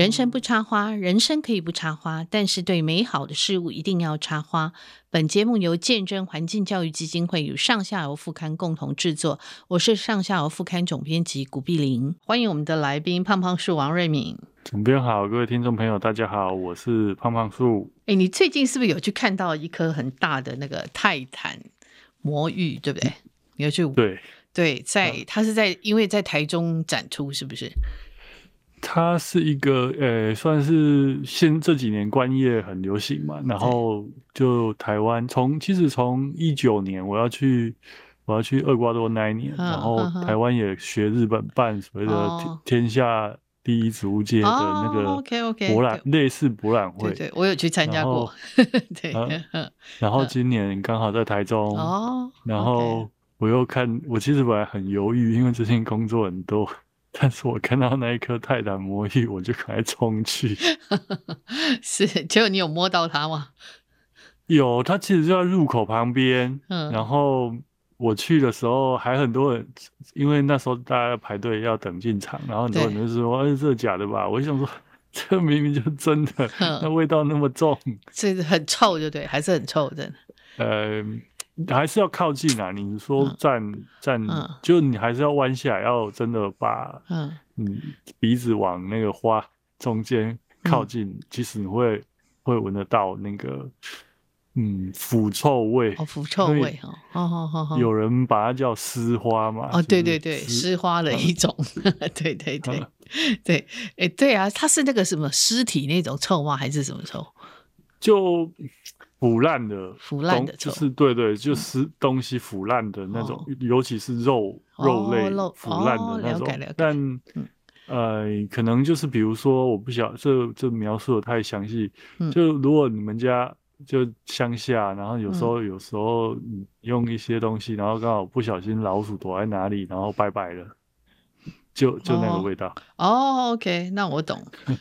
人生不插花，人生可以不插花，但是对美好的事物一定要插花。本节目由见证环境教育基金会与上下游副刊共同制作。我是上下游副刊总编辑古碧玲，欢迎我们的来宾胖胖树王瑞敏。总编好，各位听众朋友，大家好，我是胖胖树。哎，你最近是不是有去看到一颗很大的那个泰坦魔芋，对不对？你有去？对对，在它是在因为在台中展出，是不是？它是一个呃，算是现这几年观叶很流行嘛，然后就台湾从其实从一九年我要去我要去厄瓜多那一年，然后台湾也学日本办所谓的天下第一植物界的那个博览类似博览会，对，我有去参加过，对，然后今年刚好在台中，然后我又看，我其实本来很犹豫，因为最近工作很多。但是我看到那一颗泰坦魔芋，我就赶快冲去。是，结果你有摸到它吗？有，它其实就在入口旁边。嗯，然后我去的时候还很多人，因为那时候大家排队要等进场，然后很多人就说：“哎，这假的吧？”我就想说，这明明就是真的，那味道那么重，是很臭，就对，还是很臭的。呃。还是要靠近啊！你说站站，就你还是要弯下来，要真的把嗯鼻子往那个花中间靠近，嗯、其实你会会闻得到那个嗯腐臭味哦，腐臭味哦，好好好，有人把它叫尸花嘛？哦，对对对，尸花的一种，嗯、对对对、嗯、对，哎对啊，它是那个什么尸体那种臭吗？还是什么臭？就。腐烂的，腐烂的就是对对，就是东西腐烂的那种，尤其是肉肉类腐烂的那种。但呃，可能就是比如说，我不晓这这描述的太详细。就如果你们家就乡下，然后有时候有时候用一些东西，然后刚好不小心老鼠躲在哪里，然后拜拜了。就就那个味道。哦、oh,，OK，那我懂。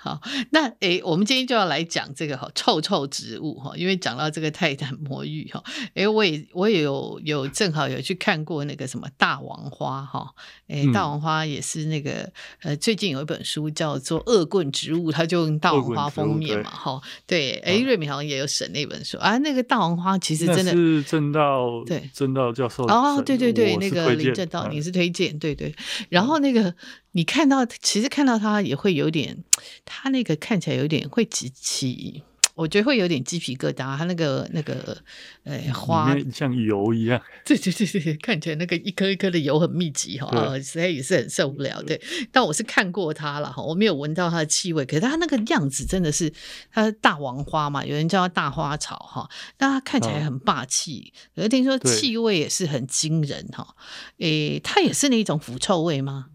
好，那诶、欸，我们今天就要来讲这个哈臭臭植物哈，因为讲到这个泰坦魔芋哈，诶，我也我也有有正好有去看过那个什么大王花哈，诶，大王花也是那个、嗯、呃，最近有一本书叫做《恶棍植物》，它就用大王花封面嘛哈，对，诶、欸，瑞敏好像也有审那本书啊，那个大王花其实真的是正道对。正道教授哦，对对对，那个林正道，你是推。荐对对，然后那个你看到，其实看到他也会有点，他那个看起来有点会起起。我觉得会有点鸡皮疙瘩，它那个那个，呃，花像油一样，对对对对，看起来那个一颗一颗的油很密集哈，实在也是很受不了。对，但我是看过它了哈，我没有闻到它的气味，可是它那个样子真的是，它是大王花嘛，有人叫它大花草哈，那它看起来很霸气，可是听说气味也是很惊人哈。诶，它也是那种腐臭味吗？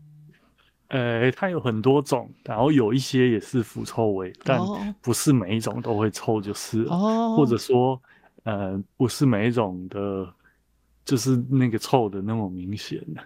呃，它有很多种，然后有一些也是腐臭味，但不是每一种都会臭，就是哦，或者说，呃，不是每一种的，就是那个臭的那么明显的，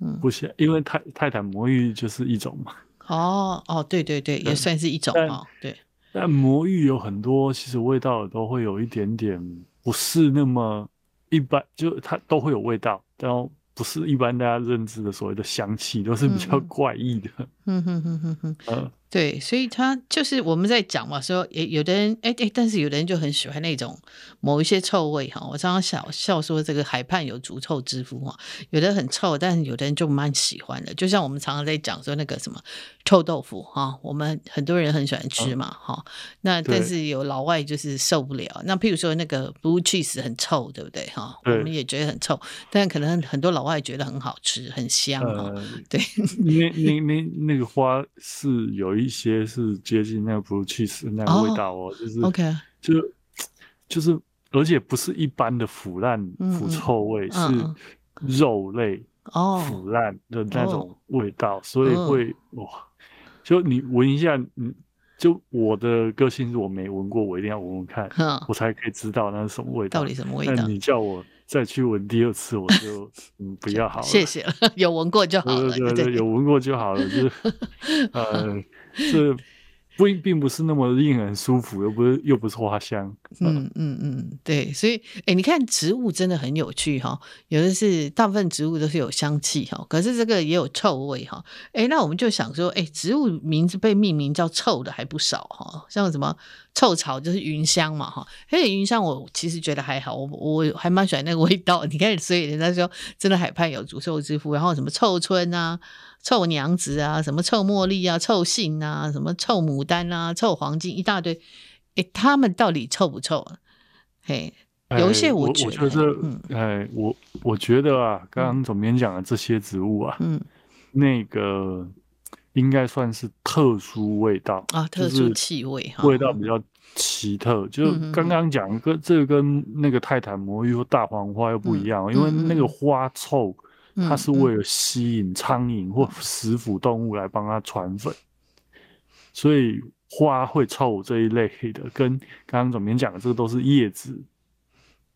嗯，不行，因为泰泰坦魔芋就是一种嘛。哦哦，对对对，也算是一种哦，对。但魔芋有很多，其实味道都会有一点点不是那么一般，就它都会有味道，然后。不是一般大家认知的所谓的香气，都是比较怪异的。嗯哼哼哼哼，嗯。对，所以他就是我们在讲嘛，说诶，有的人诶诶，但是有的人就很喜欢那种某一些臭味哈。我常常笑笑说，这个海畔有足臭之夫哈，有的很臭，但是有的人就蛮喜欢的。就像我们常常在讲说那个什么臭豆腐哈，我们很多人很喜欢吃嘛哈。嗯、那但是有老外就是受不了。那譬如说那个 blue cheese 很臭，对不对哈？我们也觉得很臭，但可能很多老外觉得很好吃，很香哈。呃、对，那那那那个花是有一。一些是接近那个 blue cheese 那个味道哦，就是 OK，就就是，而且不是一般的腐烂腐臭味，是肉类哦。腐烂的那种味道，所以会哇，就你闻一下，嗯，就我的个性是我没闻过，我一定要闻闻看，我才可以知道那是什么味道，到底什么味道？那你叫我再去闻第二次，我就嗯不要好了，谢谢了，有闻过就好了，对对对，有闻过就好了，就是 呃。是不并不是那么令人舒服，又不是又不是花香。嗯嗯嗯，对，所以哎、欸，你看植物真的很有趣哈，有的是大部分植物都是有香气哈，可是这个也有臭味哈。哎、欸，那我们就想说，哎、欸，植物名字被命名叫臭的还不少哈，像什么臭草就是云香嘛哈，而且芸香我其实觉得还好，我我还蛮喜欢那个味道。你看，所以人家说真的海派有足臭之夫，然后什么臭椿啊。臭娘子啊，什么臭茉莉啊，臭杏啊，什么臭牡丹啊，臭黄金一大堆，哎，他们到底臭不臭啊？嘿，有一些我觉得，哎、我，我觉得嗯，哎，我我觉得啊，刚刚总编讲的这些植物啊，嗯，那个应该算是特殊味道啊，特殊气味哈，味道比较奇特。嗯、就刚刚讲跟这个跟那个泰坦魔芋或大黄花又不一样，嗯、因为那个花臭。它是为了吸引苍蝇或食腐动物来帮它传粉，所以花会臭这一类的，跟刚刚总编讲的这个都是叶子，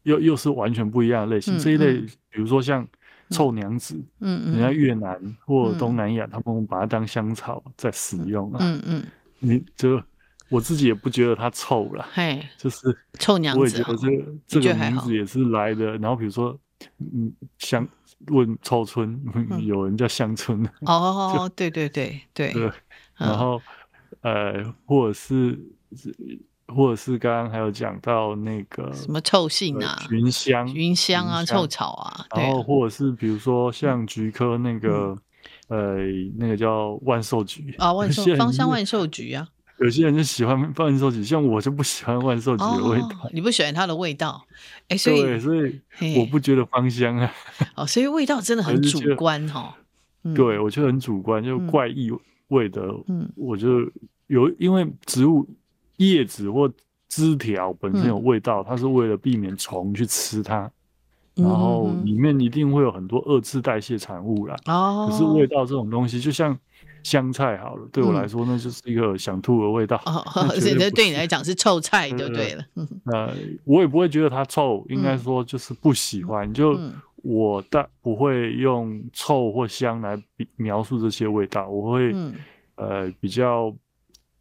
又又是完全不一样的类型。这一类，比如说像臭娘子，嗯，人家越南或东南亚，他们把它当香草在使用啊。嗯嗯，你就我自己也不觉得它臭了，嘿，就是臭娘子，我也觉得这个这个名字也是来的。然后比如说，嗯，香。问臭椿，有人叫香椿 哦，对对对对对，然后呃，或者是或者是刚刚还有讲到那个什么臭杏啊、芸香、芸香啊、臭草啊，然后或者是比如说像菊科那个呃，那个叫万寿菊啊，万寿芳香万寿菊啊。有些人就喜欢万寿菊，像我就不喜欢万寿菊的味道。哦，你不喜欢它的味道？哎，所以对，所以我不觉得芳香啊。哦，所以味道真的很主观哈。对，我觉得很主观，就怪异味的。嗯，我就有，因为植物叶子或枝条本身有味道，它是为了避免虫去吃它，然后里面一定会有很多二次代谢产物啦。哦，可是味道这种东西，就像。香菜好了，对我来说那就是一个想吐的味道。哦，所以对你来讲是臭菜就对了。呃，我也不会觉得它臭，应该说就是不喜欢。就我但不会用臭或香来描述这些味道，我会呃比较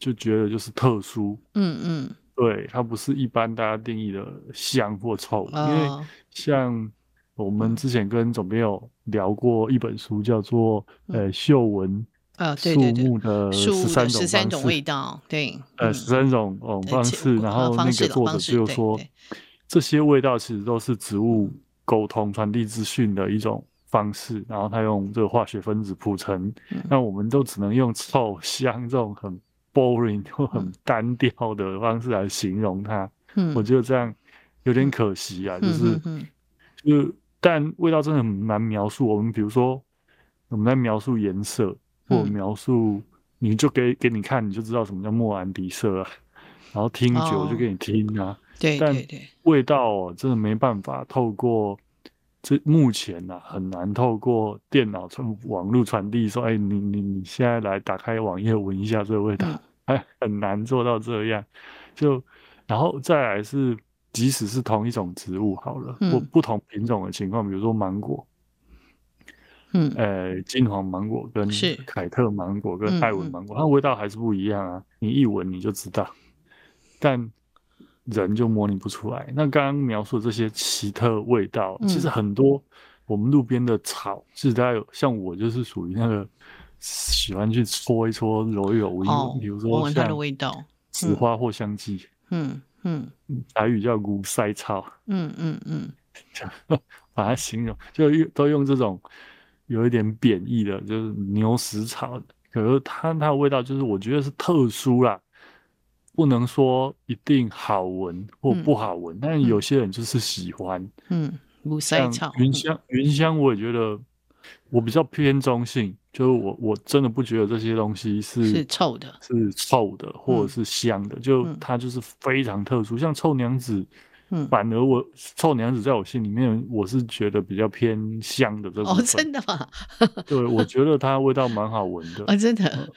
就觉得就是特殊。嗯嗯，对，它不是一般大家定义的香或臭，因为像我们之前跟总编有聊过一本书，叫做呃嗅闻。啊，对对对，树木的十三种十三种味道，对，呃，十三种哦方式，然后那个作者就说，这些味道其实都是植物沟通传递资讯的一种方式，然后他用这个化学分子谱成，那我们都只能用臭香这种很 boring 或很单调的方式来形容它，我觉得这样有点可惜啊，就是，就但味道真的很难描述，我们比如说我们在描述颜色。或描述，你就给给你看，你就知道什么叫莫兰迪色啊。然后听觉我就给你听啊。对对对。味道哦，真的没办法透过这目前呐，很难透过电脑从网络传递。说，哎，你你你现在来打开网页闻一下这个味道，哎，很难做到这样。就然后再来是，即使是同一种植物好了，或不同品种的情况，比如说芒果。嗯，呃，金黄芒果跟凯特芒果跟艾文芒果，它味道还是不一样啊。你一闻你就知道，但人就模拟不出来。那刚刚描述的这些奇特味道，其实很多我们路边的草，其实大家有像我就是属于那个喜欢去搓一搓、揉一揉、比如说闻，它的味道。紫花藿香鸡，嗯嗯，台语叫古塞草，嗯嗯嗯，把它形容就用都用这种。有一点贬义的，就是牛屎草，可是它它的味道就是我觉得是特殊啦，不能说一定好闻或不好闻，嗯、但有些人就是喜欢。嗯，五塞草、云香、云香，我也觉得我比较偏中性，就是我我真的不觉得这些东西是是臭的，是臭的或者是香的，嗯、就它就是非常特殊，像臭娘子。反而我臭娘子在我心里面，我是觉得比较偏香的这种。哦，真的吗？对，我觉得它味道蛮好闻的。啊，真的。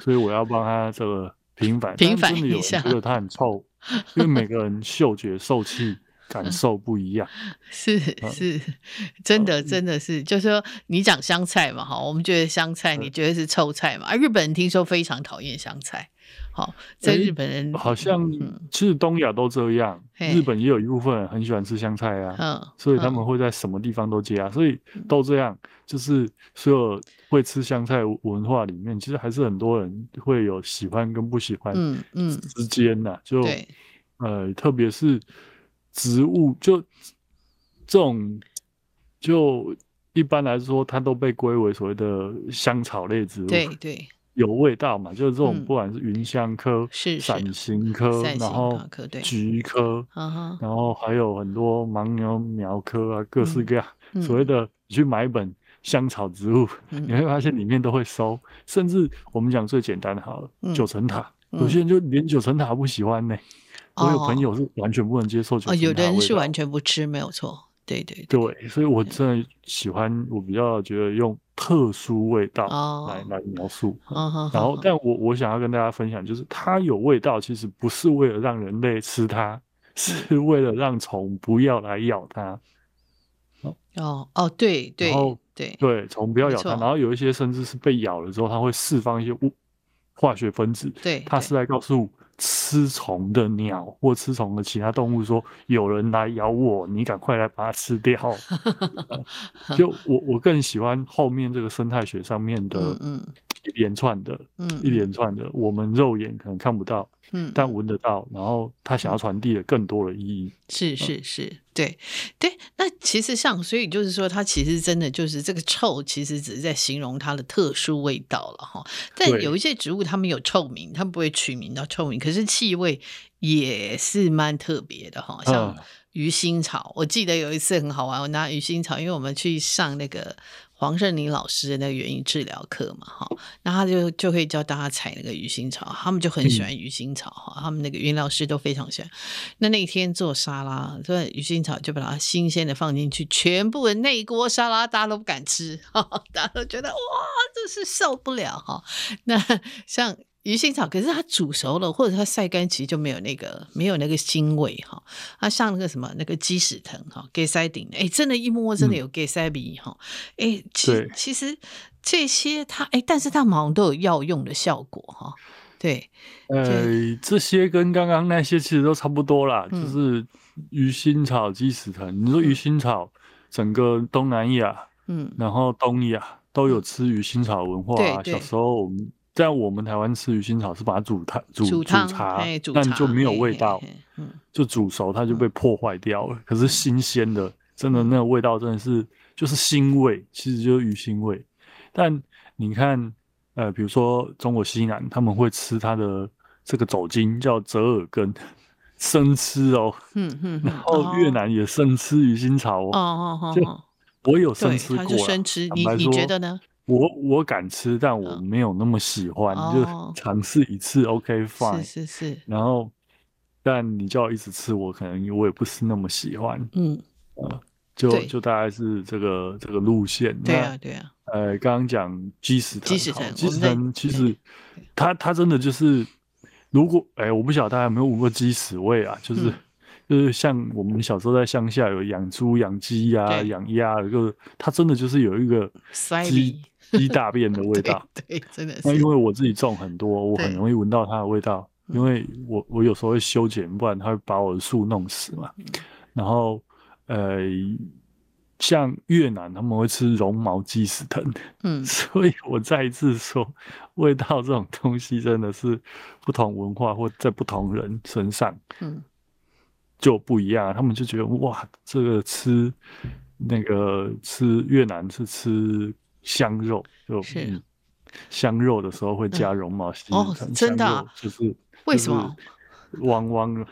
所以我要帮他这个平凡。平凡一下。觉得它很臭，因为每个人嗅觉受气 感受不一样。是是，真的真的是，就是说你讲香菜嘛，哈，我们觉得香菜，你觉得是臭菜嘛？而日本人听说非常讨厌香菜。好，在日本人好像其实东亚都这样，日本也有一部分人很喜欢吃香菜啊，所以他们会在什么地方都加，所以都这样，就是所有会吃香菜文化里面，其实还是很多人会有喜欢跟不喜欢，嗯嗯之间呐，就呃，特别是植物，就这种就一般来说，它都被归为所谓的香草类植物，对对。有味道嘛？就是这种，不管是芸香科、伞形科，然后菊科，然后还有很多牻牛苗科啊，各式各样。所谓的你去买一本香草植物，你会发现里面都会收。甚至我们讲最简单的，好了，九层塔，有些人就连九层塔不喜欢呢。我有朋友是完全不能接受九层塔，有的人是完全不吃，没有错。对对对，所以我真的喜欢，我比较觉得用。特殊味道来来描述，然后，但我我想要跟大家分享，就是它有味道，其实不是为了让人类吃它，是为了让虫不要来咬它。哦哦，对对对对，虫不要咬它，然后有一些甚至是被咬了之后，它会释放一些物化学分子，对，它是来告诉。吃虫的鸟或吃虫的其他动物说：“有人来咬我，你赶快来把它吃掉。呃 ”就我我更喜欢后面这个生态学上面的一连串的，嗯，一连串的，我们肉眼可能看不到。嗯，但闻得到，然后他想要传递的更多的意义，是是是，对对。那其实像，所以就是说，它其实真的就是这个臭，其实只是在形容它的特殊味道了哈。但有一些植物，它们有臭名，它们不会取名叫臭名，可是气味也是蛮特别的哈。像鱼腥草，我记得有一次很好玩，我拿鱼腥草，因为我们去上那个。黄圣林老师的那个园艺治疗课嘛，哈，那他就就会教大家采那个鱼腥草，他们就很喜欢鱼腥草，哈、嗯，他们那个原料师都非常喜欢。那那天做沙拉，所以鱼腥草就把它新鲜的放进去，全部的那一锅沙拉大家都不敢吃，哈，大家都觉得哇，这是受不了哈。那像。鱼腥草，可是它煮熟了，或者它晒干，其实就没有那个没有那个腥味哈。它像那个什么那个鸡屎藤哈，给塞顶的，哎，真的，一摸真的有给塞鼻哈。哎，其其实这些它哎，但是它们好像都有药用的效果哈。对，呃，这些跟刚刚那些其实都差不多啦，就是鱼腥草、鸡屎藤。你说鱼腥草，整个东南亚，嗯，然后东亚都有吃鱼腥草文化啊。小时候我们。在我们台湾吃鱼腥草是把它煮汤煮煮茶，但就没有味道，就煮熟它就被破坏掉了。可是新鲜的，真的那个味道真的是就是腥味，其实就是鱼腥味。但你看，呃，比如说中国西南他们会吃它的这个走茎叫折耳根，生吃哦。嗯嗯。然后越南也生吃鱼腥草哦。哦哦哦。我有生吃过，生吃。你你觉得呢？我我敢吃，但我没有那么喜欢，哦、就尝试一次，OK fine。是是是。然后，但你叫我一直吃，我可能我也不是那么喜欢。嗯，呃、就就大概是这个这个路线。对啊对啊。呃，刚刚讲鸡屎藤，鸡屎藤，鸡屎藤其实它它真的就是，如果哎，我不晓得大家有没有闻过鸡屎味啊？就是、嗯、就是像我们小时候在乡下有养猪、养鸡呀、养鸭，就是它真的就是有一个鸡。鸡大便的味道，对，对，真的是。那因为我自己种很多，我很容易闻到它的味道。因为我我有时候会修剪，不然它会把我的树弄死嘛。嗯、然后，呃，像越南他们会吃绒毛鸡屎藤，嗯，所以我再一次说，味道这种东西真的是不同文化或在不同人身上，嗯，就不一样。他们就觉得哇，这个吃那个吃越南是吃。香肉就香肉的时候会加绒毛西、嗯、哦，真的、啊、就是为什么？汪汪的，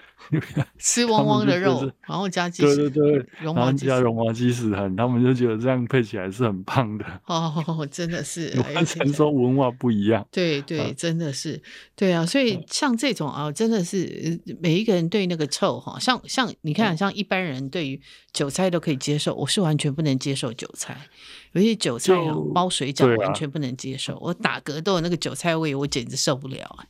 吃汪汪的肉，就是、然后加鸡屎，对对对，然后加绒毛鸡屎藤，他们就觉得这样配起来是很棒的。哦，真的是，完全说文化不一样。对对，真的是，对啊，所以像这种啊，真的是每一个人对那个臭哈，像像你看，像一般人对于韭菜都可以接受，我是完全不能接受韭菜，有些韭菜啊，包水饺完全不能接受，我打嗝都有那个韭菜味，我简直受不了啊。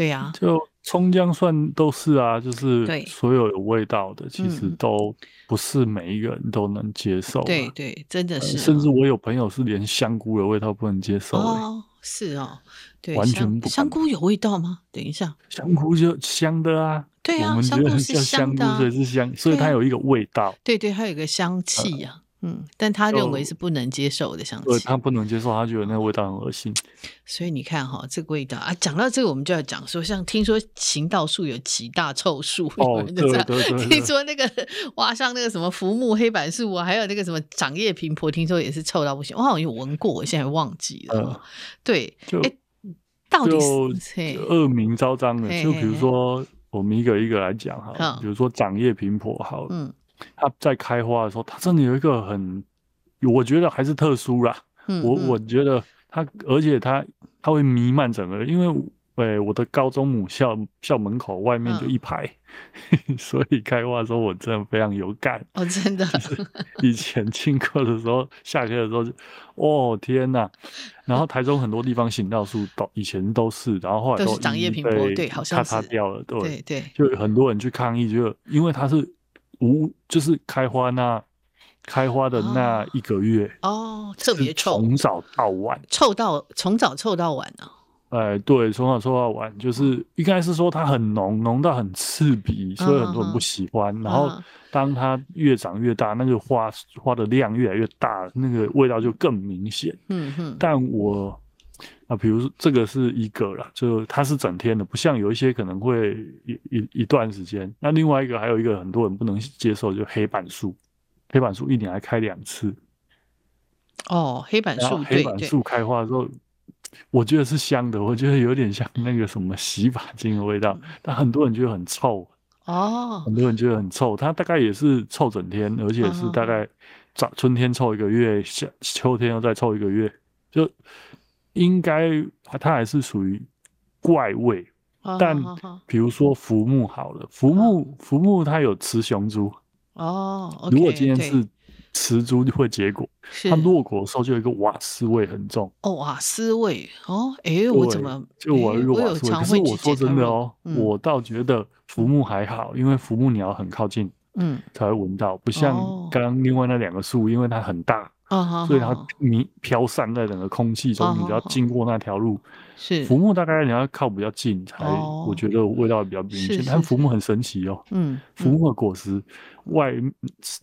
对呀，就葱姜蒜都是啊，就是所有有味道的，其实都不是每一个人都能接受。对对，真的是。甚至我有朋友是连香菇的味道不能接受。哦，是哦，对，完全不。香菇有味道吗？等一下，香菇就香的啊。对啊，我们觉得叫香菇，所以是香，所以它有一个味道。对对，它有一个香气呀。嗯，但他认为是不能接受的香气，对，他不能接受，他觉得那个味道很恶心。所以你看哈，这个味道啊，讲到这个，我们就要讲说，像听说行道树有几大臭树，哦，对对对，听说那个挖上那个什么浮木黑板树啊，还有那个什么掌叶苹婆，听说也是臭到不行。我好像有闻过，我现在忘记了。对，哎，到底是恶名昭彰的，就比如说我们一个一个来讲哈，比如说掌叶苹婆，好，嗯。它在开花的时候，它真的有一个很，我觉得还是特殊啦。嗯嗯我我觉得它，而且它它会弥漫整个，因为哎，我的高中母校校门口外面就一排，嗯、所以开花的时候我真的非常有感。哦，真的。以前听课的时候，下课的时候就，哦天呐。然后台中很多地方行道树都以前都是，然后后来都长叶对，好像擦掉了，对对对，就很多人去抗议，就因为它是。无就是开花那开花的那一个月哦，特别臭，从早到晚，臭到从早臭到晚呢。哎，对，从早臭到晚，就是应该是说它很浓，浓到很刺鼻，所以很多人不喜欢。然后当它越长越大，那个花花的量越来越大，那个味道就更明显。嗯哼，但我。啊，比如说这个是一个啦，就它是整天的，不像有一些可能会一一一段时间。那另外一个还有一个很多人不能接受，就黑板树，黑板树一年还开两次。哦，黑板树，黑板树开花的时候，我觉得是香的，我觉得有点像那个什么洗发精的味道，但很多人觉得很臭。哦，很多人觉得很臭，它大概也是臭整天，而且是大概早春天臭一个月，夏秋天又再臭一个月，就。应该它还是属于怪味，但比如说浮木好了，浮木浮木它有雌雄株哦。如果今天是雌株就会结果，它落果的时候就有一个瓦斯味很重。哦，瓦斯味哦，哎，我怎么就我有瓦斯味？可是我说真的哦，我倒觉得浮木还好，因为浮木你要很靠近，嗯，才会闻到，不像刚刚另外那两个树，因为它很大。啊，所以它弥飘散在整个空气中，你只要经过那条路，是浮木大概你要靠比较近才，我觉得味道比较明显。但浮木很神奇哦，嗯，浮木的果实外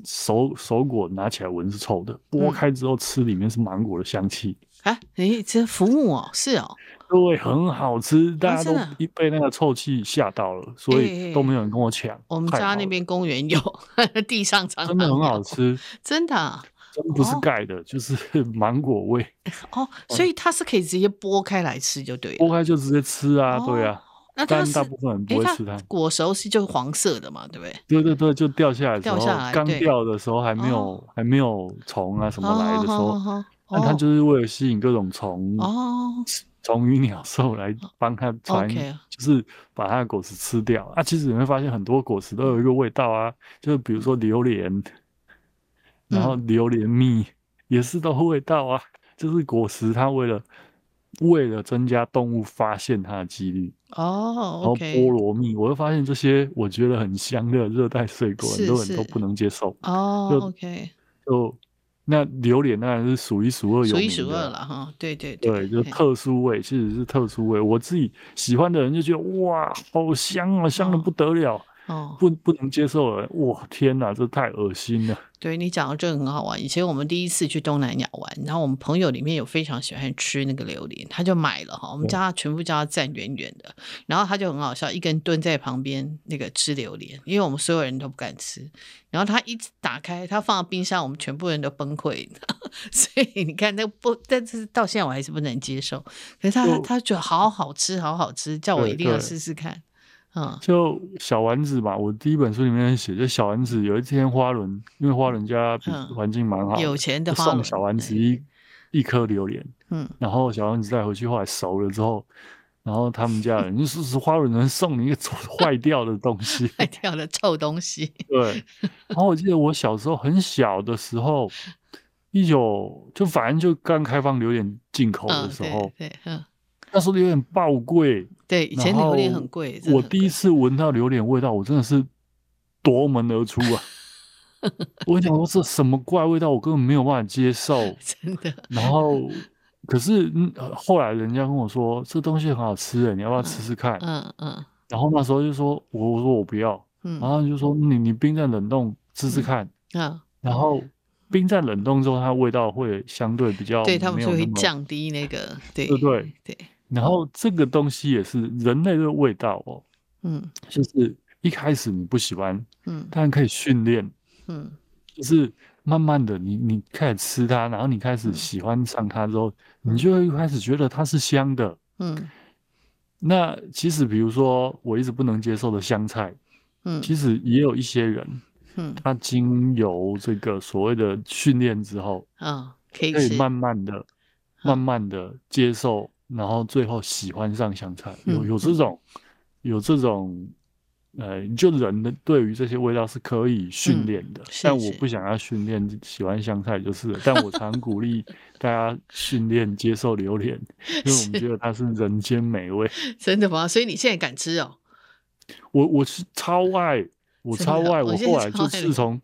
熟熟果拿起来闻是臭的，剥开之后吃里面是芒果的香气。哎，诶，这浮木哦，是哦，对，很好吃，大家都一被那个臭气吓到了，所以都没有人跟我抢。我们家那边公园有，地上长，真的很好吃，真的。真不是盖的，就是 芒果味哦，所以它是可以直接剥开来吃，就对。剥开就直接吃啊，对啊。那它大部分人不会吃它。果熟是就是黄色的嘛，对不对？对对对，就掉下来的时候，刚掉的时候还没有还没有虫啊什么来的时候，那它就是为了吸引各种虫哦，虫鱼鸟兽来帮它传，就是把它的果实吃掉啊。其实你会发现很多果实都有一个味道啊，就是比如说榴莲。然后榴莲蜜也是都味道啊，就是果实它为了为了增加动物发现它的几率哦，然后菠萝蜜，我会发现这些我觉得很香的热带水果，很多人都不能接受哦。OK，就那榴莲当然是数一数二有名的，数一数二了哈。对对对，就特殊味，其实是特殊味。我自己喜欢的人就觉得哇，好香啊，香的不得了。哦，不不能接受了，哇，天哪，这太恶心了。对，你讲的这个很好玩。以前我们第一次去东南亚玩，然后我们朋友里面有非常喜欢吃那个榴莲，他就买了哈。我们叫他全部叫他站远远的，然后他就很好笑，一个人蹲在旁边那个吃榴莲，因为我们所有人都不敢吃。然后他一打开，他放到冰箱，我们全部人都崩溃。所以你看，那不，但是到现在我还是不能接受。可是他就他觉得好好吃，好好吃，叫我一定要试试看。就小丸子嘛，我第一本书里面写，就小丸子有一天花轮，因为花轮家环境蛮好，有钱的送小丸子一一颗榴莲，嗯，然后小丸子带回去，后来熟了之后，然后他们家人就是是花轮人送你一个坏掉的东西，坏掉的臭东西，对。然后我记得我小时候很小的时候，一九就反正就刚开放榴莲进口的时候，对，嗯。那时候榴莲爆贵，对，以前榴莲很贵。我第一次闻到榴莲味道，我真的是夺门而出啊！我想说这什么怪味道，我根本没有办法接受，真的。然后，可是后来人家跟我说这东西很好吃，你要不要吃吃看？嗯嗯。嗯然后那时候就说，我我说我不要，嗯、然后就说你你冰在冷冻吃吃看，嗯、然后冰在冷冻之后，它味道会相对比较对他们就会降低那个对对对对。然后这个东西也是人类的味道哦，嗯，就是一开始你不喜欢，嗯，当然可以训练，嗯，就是慢慢的你你开始吃它，然后你开始喜欢上它之后，嗯、你就会开始觉得它是香的，嗯。那其实，比如说我一直不能接受的香菜，嗯，其实也有一些人，嗯，他经由这个所谓的训练之后，啊，可以慢慢的、慢慢的接受，然后最后喜欢上香菜。有有这种，有这种。呃，就人的对于这些味道是可以训练的，嗯、但我不想要训练喜欢香菜就是了。但我常鼓励大家训练接受榴莲，因为我们觉得它是人间美味。真的吗？所以你现在敢吃哦？我我是超爱，我超爱。我后来就自从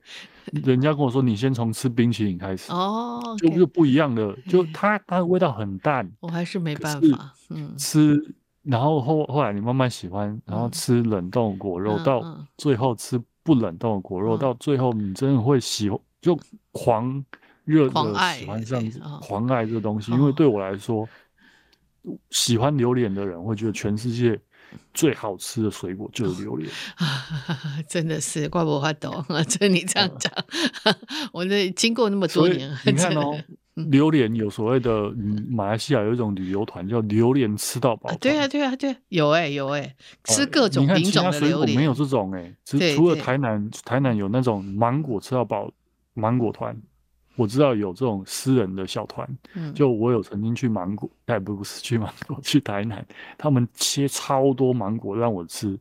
人家跟我说，你先从吃冰淇淋开始哦，就就不一样的，就它它的味道很淡，我还是没办法，嗯，吃。然后后后来你慢慢喜欢，然后吃冷冻果肉，嗯、到最后吃不冷冻的果肉，嗯、到最后你真的会喜欢，就狂热的喜欢上狂爱这个东西。因为对我来说，哦、喜欢榴莲的人会觉得全世界最好吃的水果就是榴莲。哦、真的是怪不得懂，就你这样讲，嗯、我这经过那么多年，你看哦。榴莲有所谓的，马来西亚有一种旅游团叫榴莲吃到饱。对啊，对啊，对，有哎，有哎，吃各种品种的榴莲。没有这种哎，除除了台南，台南有那种芒果吃到饱芒果团，我知道有这种私人的小团。就我有曾经去芒果，哎，不是去芒果，去台南，他们切超多芒果让我吃，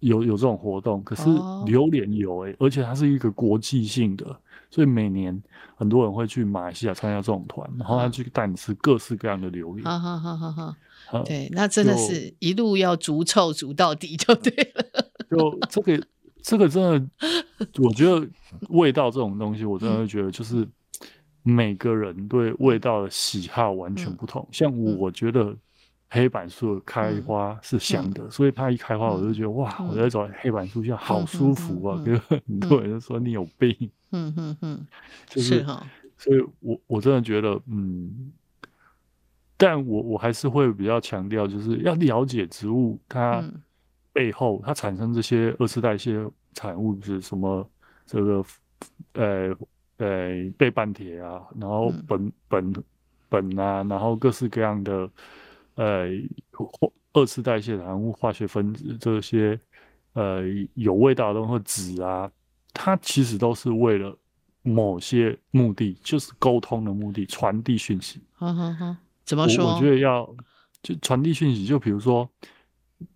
有有这种活动。可是榴莲有哎，而且它是一个国际性的。所以每年很多人会去马来西亚参加这种团，然后他去带你吃各式各样的榴莲。好好好好好，对，那真的是一路要逐臭逐到底就对了。就这个这个真的，我觉得味道这种东西，我真的会觉得就是每个人对味道的喜好完全不同。嗯、像我觉得。黑板树开花是香的，所以它一开花，我就觉得哇，我在找黑板树下好舒服啊！跟 很多人说你有病，嗯嗯嗯，就是，所以我我真的觉得，嗯，但我我还是会比较强调，就是要了解植物它背后它产生这些二次代谢产物是什么，这个呃呃背半铁啊，然后苯苯苯啊，然后各式各样的。呃，二次代谢产物、化学分子这些，呃，有味道的东西，酯啊，它其实都是为了某些目的，就是沟通的目的，传递讯息。哈哈哈，怎么说？我，我觉得要就传递讯息，就比如说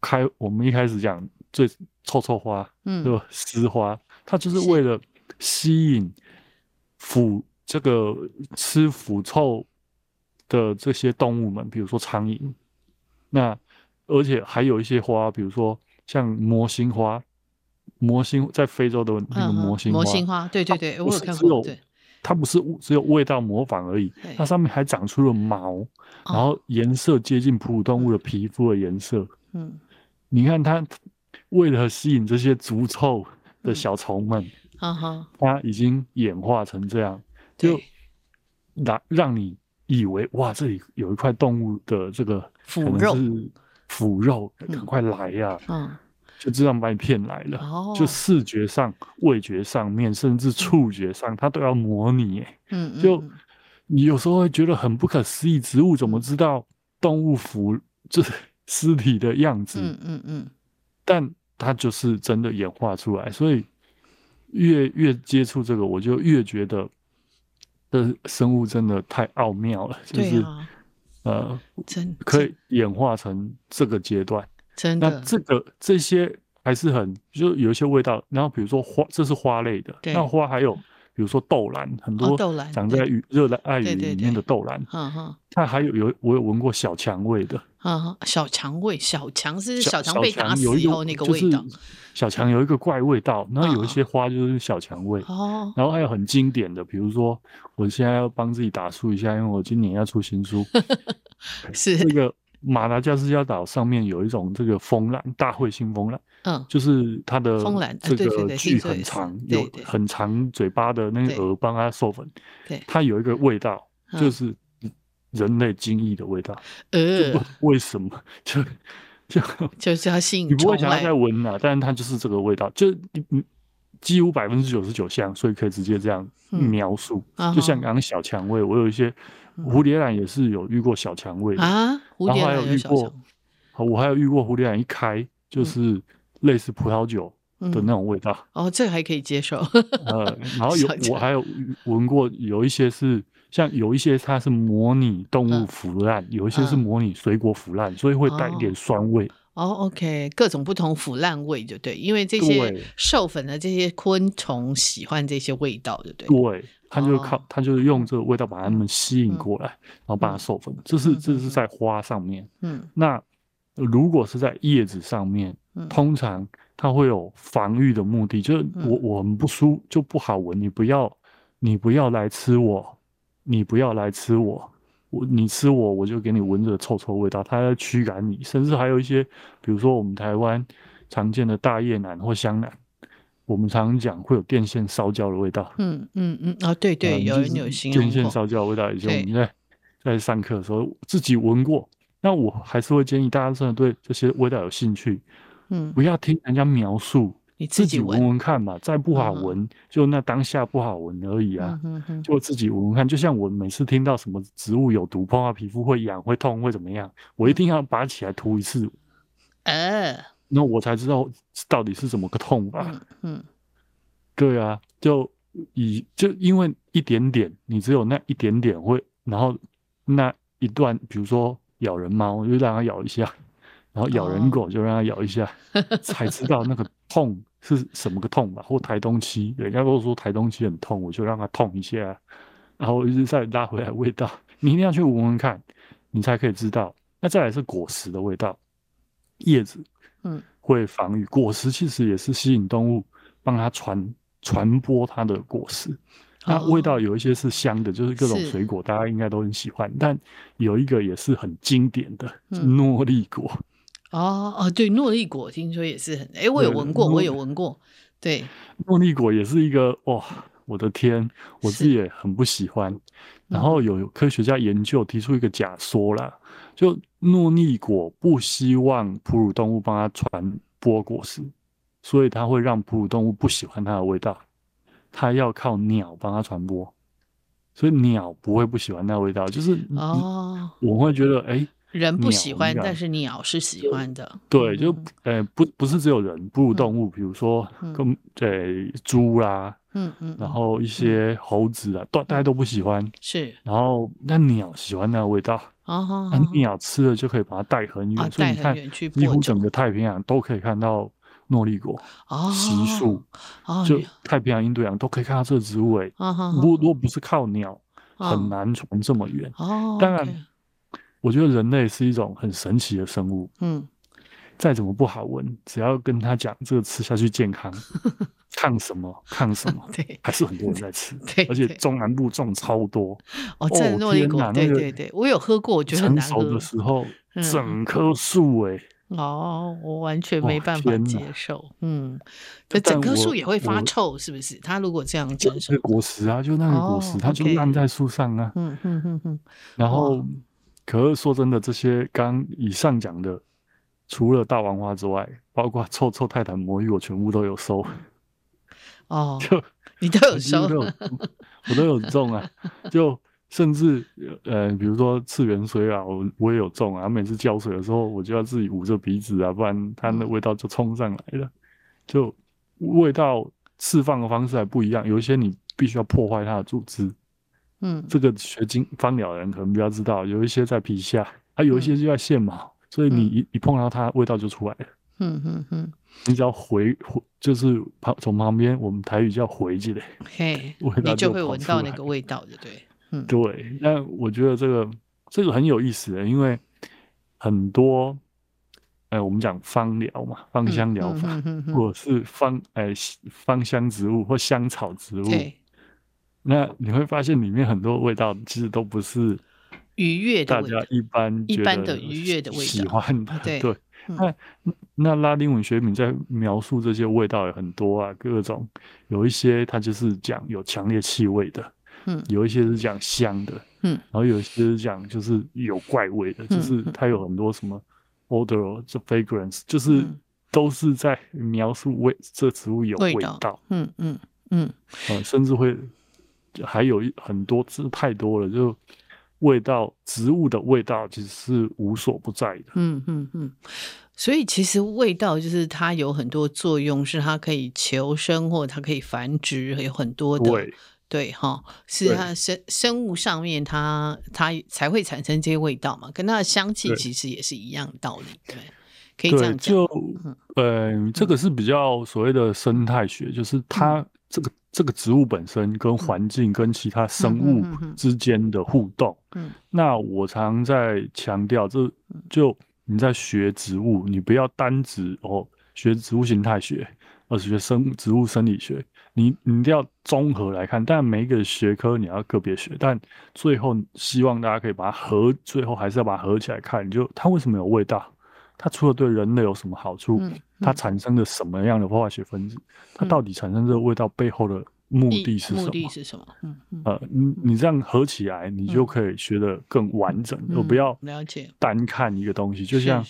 开，我们一开始讲最臭臭花，嗯，就丝花，它就是为了吸引腐这个吃腐臭。的这些动物们，比如说苍蝇，那而且还有一些花，比如说像魔心花，魔心在非洲的那个魔心花，魔星花，对对对，我有看过。它不是只有味道模仿而已，它上面还长出了毛，然后颜色接近哺乳动物的皮肤的颜色。嗯，你看它为了吸引这些足臭的小虫们，它已经演化成这样，就让让你。以为哇，这里有一块动物的这个腐肉，腐肉，赶快来呀！嗯，就这样把你骗来了。哦，就视觉上、味觉上面，甚至触觉上，它都要模拟。嗯，就你有时候会觉得很不可思议，植物怎么知道动物腐就是尸体的样子？嗯嗯嗯。但它就是真的演化出来，所以越越接触这个，我就越觉得。这生物真的太奥妙了，就是、啊、呃，真可以演化成这个阶段。真的，那这个这些还是很，就有一些味道。然后比如说花，这是花类的。那花还有，比比如说豆兰，很多长在热带雨林里面的豆兰，它还有有我有闻过小蔷薇的，小蔷薇，小蔷是小蔷被打死以后那个味道，小蔷有一个怪味道，然后有一些花就是小蔷薇。哦，然后还有很经典的，比如说我现在要帮自己打书一下，因为我今年要出新书，是这个。马达加斯加岛上面有一种这个蜂兰，大彗星蜂兰，嗯，就是它的这个距很长，有很长嘴巴的那个蛾帮它授粉，对，它有一个味道，就是人类精液的味道，呃，为什么？就就 就是要吸引，你不会想要再闻啊，但是它就是这个味道，就几乎百分之九十九像，所以可以直接这样描述，就像刚刚小蔷味，我有一些。蝴蝶兰也是有遇过小蔷薇的啊，蝴蝶兰有遇过，我还有遇过蝴蝶兰一开就是类似葡萄酒的那种味道。哦，这个还可以接受。呃，然后有我还有闻过有一些是像有一些它是模拟动物腐烂，有一些是模拟水果腐烂，所以会带一点酸味。哦，OK，各种不同腐烂味就对，因为这些授粉的这些昆虫喜欢这些味道，对不对？对。他就靠，他就是用这个味道把它们吸引过来，然后把它授粉。这是这是在花上面。嗯，那如果是在叶子上面，通常它会有防御的目的，就是我我们不舒就不好闻，你不要你不要来吃我，你不要来吃我，我你吃我我就给你闻着臭臭味道，它要驱赶你。甚至还有一些，比如说我们台湾常见的大叶楠或香楠。我们常常讲会有电线烧焦的味道。嗯嗯嗯，哦对对，有人有形。电线烧焦的味道，以前我们在在上课的时候自己闻过。那我还是会建议大家真的对这些味道有兴趣，嗯，不要听人家描述，你自己闻闻看嘛。再不好闻，就那当下不好闻而已啊。就自己闻闻看。就像我每次听到什么植物有毒，碰到皮肤会痒、会痛、会怎么样，我一定要拔起来涂一次。呃。那我才知道到底是怎么个痛吧。嗯，嗯，对啊，就以就因为一点点，你只有那一点点会，然后那一段，比如说咬人猫，就让它咬一下，然后咬人狗就让它咬一下，哦、才知道那个痛是什么个痛吧。或台东七，人家都说台东七很痛，我就让它痛一下，然后一直再拉回来味道，你一定要去闻闻看，你才可以知道。那再来是果实的味道，叶子。嗯，会防御果实，其实也是吸引动物，帮它传传播它的果实。那味道有一些是香的，就是各种水果，大家应该都很喜欢。但有一个也是很经典的，诺丽果。哦哦，对，诺丽果听说也是很，哎，我有闻过，我有闻过。对，诺丽果也是一个，哇，我的天，我自己也很不喜欢。然后有科学家研究提出一个假说啦。就诺丽果不希望哺乳动物帮它传播果实，所以它会让哺乳动物不喜欢它的味道。它要靠鸟帮它传播，所以鸟不会不喜欢那味道。就是哦，我会觉得哎，人不喜欢，但是鸟是喜欢的。对，就呃不不是只有人，哺乳动物，比如说跟呃猪啦，嗯嗯，然后一些猴子啊，都大家都不喜欢。是，然后那鸟喜欢那个味道。哦，那鸟吃了就可以把它带很远，所以你看，几乎整个太平洋都可以看到诺丽果，奇树，就太平洋、印度洋都可以看到这个植物。哎，如果如果不是靠鸟，很难传这么远。哦，当然，我觉得人类是一种很神奇的生物。嗯，再怎么不好闻，只要跟他讲这个吃下去健康。抗什么？抗什么？对，还是很多人在吃。对，而且中南部种超多。哦，这诺丽果，对对对，我有喝过，我觉得很难喝。成熟的时候，整棵树哎。哦，我完全没办法接受。嗯，这整棵树也会发臭，是不是？它如果这样成熟，果实啊，就那个果实，它就烂在树上啊。嗯嗯嗯嗯。然后，可是说真的，这些刚以上讲的，除了大王花之外，包括臭臭泰坦魔芋，我全部都有收。哦，就你都有收，我都有种啊，就甚至呃，比如说次元水啊，我我也有种啊。每次浇水的时候，我就要自己捂着鼻子啊，不然它那味道就冲上来了。就味道释放的方式还不一样，有一些你必须要破坏它的组织。嗯，这个学经芳疗的人可能比较知道，有一些在皮下，还有一些就在线毛，所以你一一碰到它，味道就出来了。嗯嗯嗯，你只要回回，就是旁从旁边，我们台语叫回去嘞，嘿，你就会闻到那个味道的，对，嗯，对。那我觉得这个这个很有意思的，因为很多，呃，我们讲芳疗嘛，芳香疗法，嗯嗯嗯嗯、或者是芳，哎、呃，芳香植物或香草植物，对。那你会发现里面很多味道其实都不是愉悦的，大家一般一般的愉悦的味道，喜欢的，对。对。那那拉丁文学名在描述这些味道也很多啊，各种有一些它就是讲有强烈气味的，嗯，有一些是讲香的，嗯，然后有一些是讲就是有怪味的，就是它有很多什么 odor、the fragrance，就是。都是在描述味这植物有味道，嗯嗯嗯，呃，甚至会还有一很多字太多了就。味道，植物的味道其实是无所不在的。嗯嗯嗯，所以其实味道就是它有很多作用，是它可以求生或它可以繁殖，有很多的对对哈，是它生生物上面它它才会产生这些味道嘛，跟它的香气其实也是一样的道理，对，对，可以这样讲。就呃，这个是比较所谓的生态学，嗯、就是它这个。这个植物本身跟环境跟其他生物之间的互动，嗯，那我常在强调，这就你在学植物，你不要单指哦学植物形态学，而是学生植物生理学，你你一定要综合来看。但每一个学科你要个别学，但最后希望大家可以把它合，最后还是要把它合起来看。你就它为什么有味道？它除了对人类有什么好处？嗯嗯、它产生了什么样的化学分子？嗯、它到底产生这个味道背后的目的是什么？目的是什么？嗯嗯、呃，你你这样合起来，你就可以学得更完整，而、嗯、不要了解单看一个东西。就像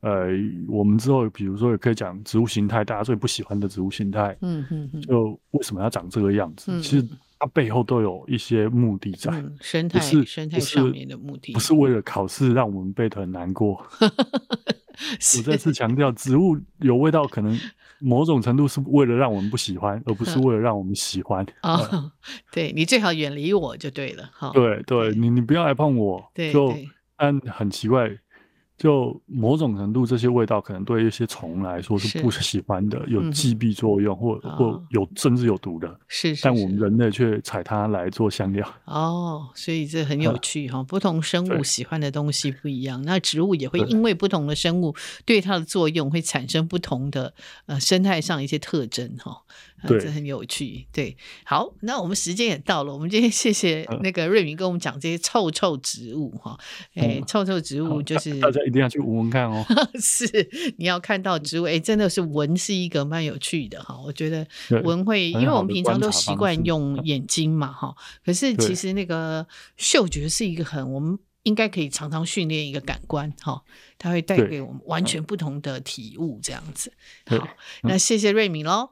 呃，我们之后比如说也可以讲植物形态，大家最不喜欢的植物形态，嗯嗯嗯，就为什么要长这个样子？嗯、其实它背后都有一些目的在，嗯、生态是生态上面的目的，不是为了考试让我们背得很难过。我再次强调，植物有味道，可能某种程度是为了让我们不喜欢，而不是为了让我们喜欢。啊、哦，对，你最好远离我就对了。哈，对对，你你不要来碰我。对，就但很奇怪。就某种程度，这些味道可能对一些虫来说是不喜欢的，有击毙作用，或或有甚至有毒的。是，但我们人类却采它来做香料。哦，所以这很 有趣哈，不同生物喜欢的东西不一样，那植物也会因为不同的生物对它的作用会产生不同的呃生态上一些特征哈。对，这很有趣。对，好，那我们时间也到了。我们今天谢谢那个瑞明跟我们讲这些臭臭植物哈。哎，臭臭植物就是大家一定要去闻闻看哦。是，你要看到植物，哎，真的是闻是一个蛮有趣的哈。我觉得闻会，因为我们平常都习惯用眼睛嘛哈。可是其实那个嗅觉是一个很我们应该可以常常训练一个感官哈。它会带给我们完全不同的体悟，这样子。好，那谢谢瑞敏喽。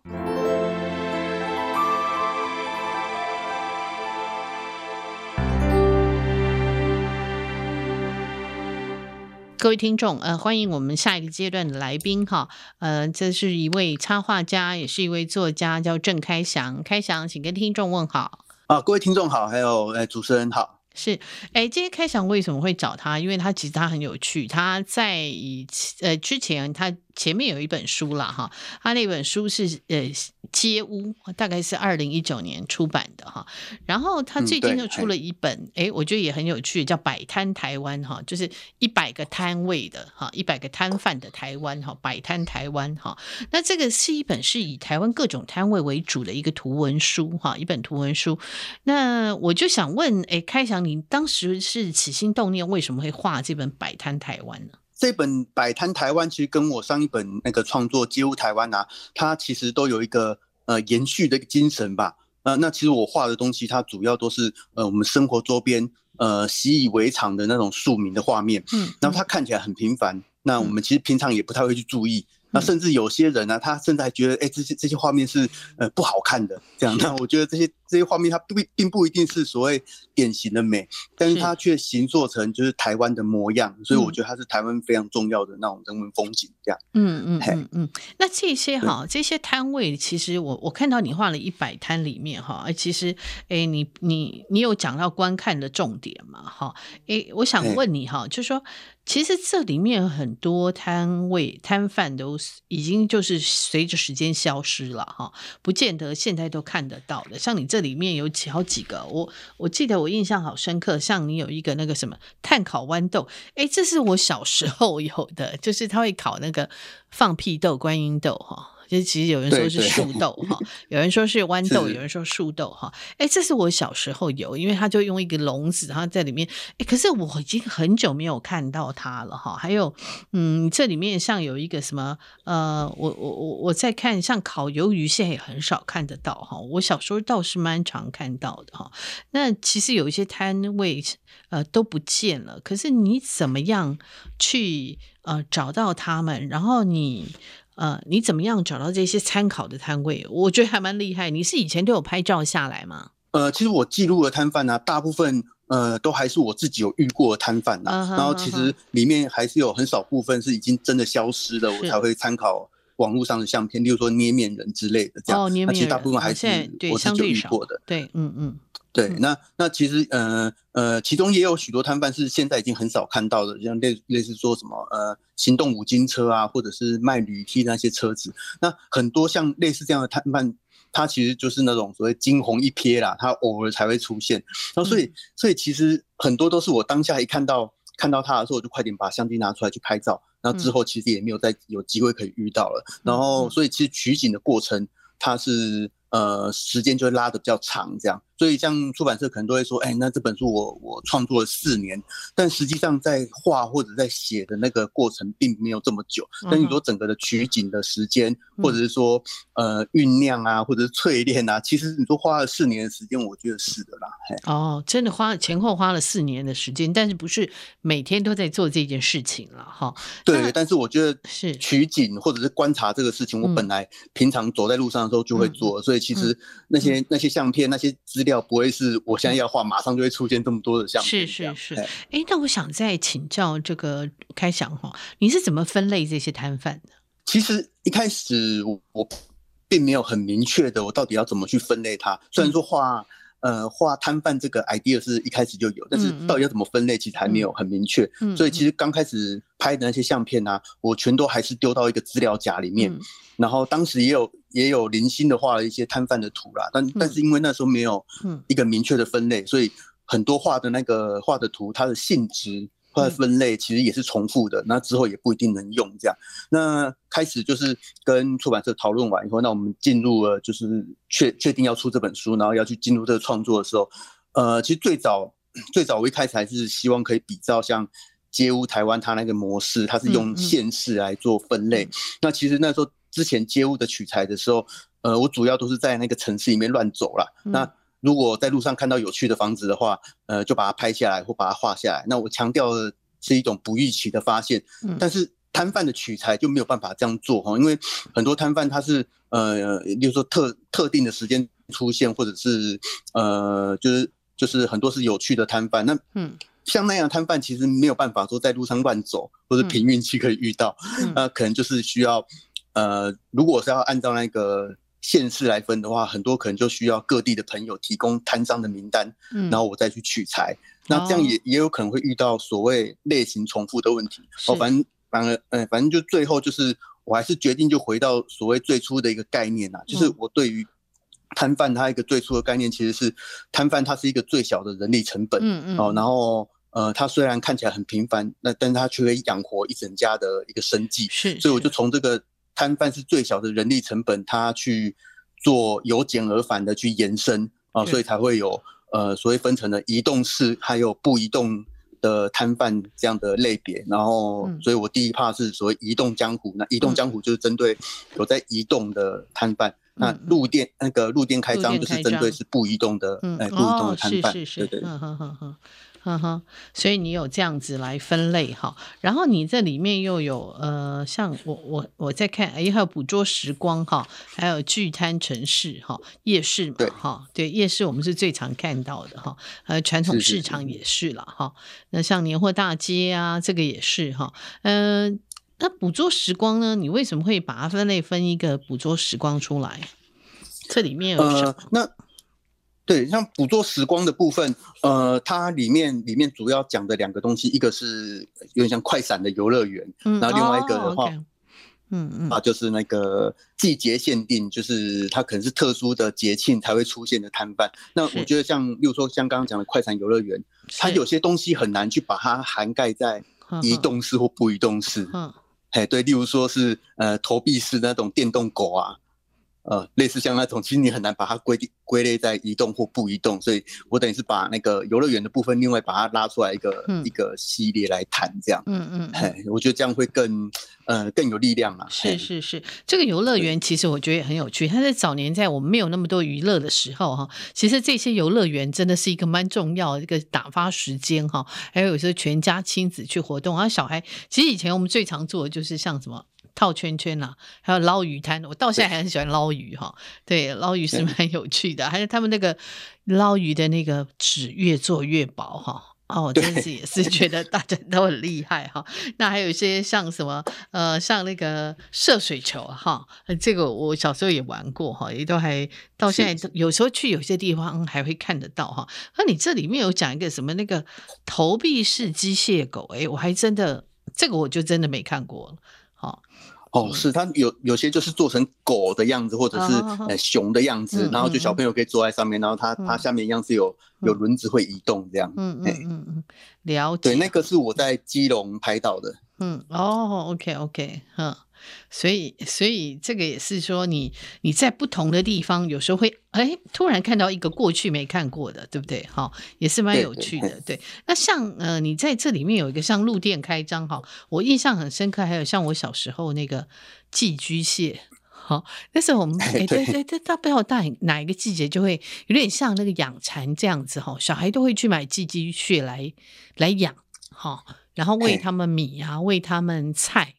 各位听众，呃，欢迎我们下一个阶段的来宾哈，呃，这是一位插画家，也是一位作家，叫郑开祥。开祥，请跟听众问好。啊，各位听众好，还有呃，主持人好。是，哎，今天开祥为什么会找他？因为他其实他很有趣，他在以呃之前他。前面有一本书了哈，他那本书是呃街屋，大概是二零一九年出版的哈。然后他最近又出了一本，哎、嗯，我觉得也很有趣，叫《摆摊台湾》哈，就是一百个摊位的哈，一百个摊贩的台湾哈，摆摊台湾哈。那这个是一本是以台湾各种摊位为主的一个图文书哈，一本图文书。那我就想问，哎，开祥，你当时是起心动念，为什么会画这本《摆摊台湾》呢？这本摆摊台湾其实跟我上一本那个创作街屋台湾啊，它其实都有一个呃延续的一个精神吧。呃，那其实我画的东西，它主要都是呃我们生活周边呃习以为常的那种庶民的画面。嗯，然后它看起来很平凡，那我们其实平常也不太会去注意。那甚至有些人呢、啊，他甚至还觉得，哎，这些这些画面是呃不好看的。这样，那我觉得这些这这些画面它不并不一定是所谓典型的美，但是它却形塑成就是台湾的模样，所以我觉得它是台湾非常重要的那种人文风景。这样，嗯嗯嗯嗯。那这些哈，这些摊位其实我我看到你画了一百摊里面哈，哎，其实哎，你你你有讲到观看的重点嘛？哈，哎，我想问你哈，就是说。其实这里面很多摊位摊贩都已经就是随着时间消失了哈，不见得现在都看得到的。像你这里面有几好几个，我我记得我印象好深刻，像你有一个那个什么炭烤豌豆，哎，这是我小时候有的，就是他会烤那个放屁豆、观音豆哈。其实有人说是树豆哈，有人说是豌豆，有人说树豆哈。哎，这是我小时候有，因为他就用一个笼子，然后在里面。哎，可是我已经很久没有看到它了哈。还有，嗯，这里面像有一个什么，呃，我我我我在看，像烤鱿鱼，现在也很少看得到哈。我小时候倒是蛮常看到的哈。那其实有一些摊位，呃，都不见了。可是你怎么样去呃找到他们？然后你。呃，你怎么样找到这些参考的摊位？我觉得还蛮厉害。你是以前都有拍照下来吗？呃，其实我记录的摊贩呢，大部分呃都还是我自己有遇过的摊贩呐。Uh -huh, 然后其实里面还是有很少部分是已经真的消失了，我才会参考网络上的相片，例如说捏面人之类的这样。哦，捏面人。其实大部分还是我自己有遇过的。对，嗯嗯。对，那那其实呃呃，其中也有许多摊贩是现在已经很少看到的，像类类似说什么呃行动五金车啊，或者是卖铝梯那些车子。那很多像类似这样的摊贩，他其实就是那种所谓惊鸿一瞥啦，他偶尔才会出现。然后所以所以其实很多都是我当下一看到看到他的时候，我就快点把相机拿出来去拍照。那之后其实也没有再有机会可以遇到了。然后所以其实取景的过程，它是呃时间就会拉的比较长，这样。所以，像出版社可能都会说：“哎，那这本书我我创作了四年，但实际上在画或者在写的那个过程并没有这么久。但你说整个的取景的时间，或者是说呃酝酿啊，或者是淬炼啊，其实你说花了四年的时间，我觉得是的啦。”哦，真的花前后花了四年的时间，但是不是每天都在做这件事情了哈？对，但是我觉得是取景或者是观察这个事情，我本来平常走在路上的时候就会做，所以其实那些那些相片那些资料。不会是我现在要画，马上就会出现这么多的相片。是是是，哎，那我想再请教这个开想哈，你是怎么分类这些摊贩的？其实一开始我我并没有很明确的，我到底要怎么去分类它。虽然说画呃画摊贩这个 idea 是一开始就有，但是到底要怎么分类，其实还没有很明确。嗯嗯。所以其实刚开始拍的那些相片呢，啊，我全都还是丢到一个资料夹里面。嗯然后当时也有也有零星的画了一些摊贩的图啦，但但是因为那时候没有一个明确的分类，所以很多画的那个画的图，它的性质或者分类其实也是重复的，那之后也不一定能用这样。那开始就是跟出版社讨论完以后，那我们进入了就是确确定要出这本书，然后要去进入这个创作的时候，呃，其实最早 最早我一开始还是希望可以比照像街屋台湾它那个模式，它是用县市来做分类，那其实那时候。之前街屋的取材的时候，呃，我主要都是在那个城市里面乱走啦。嗯、那如果在路上看到有趣的房子的话，呃，就把它拍下来或把它画下来。那我强调的是一种不预期的发现。嗯、但是摊贩的取材就没有办法这样做哈，因为很多摊贩他是呃，比如说特特定的时间出现，或者是呃，就是就是很多是有趣的摊贩。那嗯，像那样摊贩其实没有办法说在路上乱走，或者凭运气可以遇到。那、嗯呃、可能就是需要。呃，如果是要按照那个县市来分的话，很多可能就需要各地的朋友提供摊商的名单，嗯，然后我再去取材。那这样也也有可能会遇到所谓类型重复的问题。哦，反正反而，呃，反正就最后就是我还是决定就回到所谓最初的一个概念啊，就是我对于摊贩它一个最初的概念其实是摊贩它是一个最小的人力成本，嗯嗯，哦，然后呃，它虽然看起来很平凡，那但是它却可以养活一整家的一个生计，是，所以我就从这个。摊贩是最小的人力成本，他去做由简而繁的去延伸啊，所以才会有呃所谓分成了移动式还有不移动的摊贩这样的类别。然后，所以我第一 part 是所谓移动江湖，那移动江湖就是针对有在移动的摊贩。那路店那个路店开张就是针对是不移动的，哎，不移动的摊贩。对对。嗯哼，所以你有这样子来分类哈，然后你这里面又有呃，像我我我在看，哎，还有捕捉时光哈，还有聚摊城市哈，夜市嘛哈，对，夜市我们是最常看到的哈，呃，传统市场也是了哈，那像年货大街啊，这个也是哈，嗯、呃，那捕捉时光呢，你为什么会把它分类分一个捕捉时光出来？这里面有什么？呃、那对，像捕捉时光的部分，呃，它里面里面主要讲的两个东西，一个是有点像快闪的游乐园，嗯，然后另外一个的话，嗯嗯，啊，就是那个季节限定，就是它可能是特殊的节庆才会出现的摊贩。那我觉得像，例如说像刚刚讲的快闪游乐园，它有些东西很难去把它涵盖在移动式或不移动式，嗯，哎，对，例如说是呃投币式那种电动狗啊。呃，类似像那种，其实你很难把它归归类在移动或不移动，所以我等于是把那个游乐园的部分，另外把它拉出来一个、嗯、一个系列来谈，这样。嗯嗯，嘿，我觉得这样会更呃更有力量嘛。是是是，这个游乐园其实我觉得也很有趣。它在早年在我们没有那么多娱乐的时候哈，其实这些游乐园真的是一个蛮重要的一个打发时间哈，还有有时候全家亲子去活动，然后小孩其实以前我们最常做的就是像什么。套圈圈呐、啊，还有捞鱼摊，我到现在还很喜欢捞鱼哈。对，捞鱼是蛮有趣的，还有他们那个捞鱼的那个纸越做越薄哈。哦，我真是也是 觉得大家都很厉害哈。那还有一些像什么呃，像那个射水球哈，这个我小时候也玩过哈，也都还到现在有时候去有些地方还会看得到哈。那你这里面有讲一个什么那个投币式机械狗，哎，我还真的这个我就真的没看过了。哦，哦，是它有有些就是做成狗的样子，或者是呃熊的样子，然后就小朋友可以坐在上面，然后它它下面一样是有有轮子会移动这样。嗯嗯嗯嗯，了解。对，那个是我在基隆拍到的。嗯，哦，OK OK，嗯。所以，所以这个也是说你，你你在不同的地方，有时候会哎，突然看到一个过去没看过的，对不对？哈，也是蛮有趣的。对，对，对，那像呃，你在这里面有一个像路店开张哈，我印象很深刻。还有像我小时候那个寄居蟹，好，那时候我们 哎，对对对，到不知道大哪一个季节就会有点像那个养蚕这样子哈，小孩都会去买寄居蟹来来养哈，然后喂他们米啊，喂他们菜。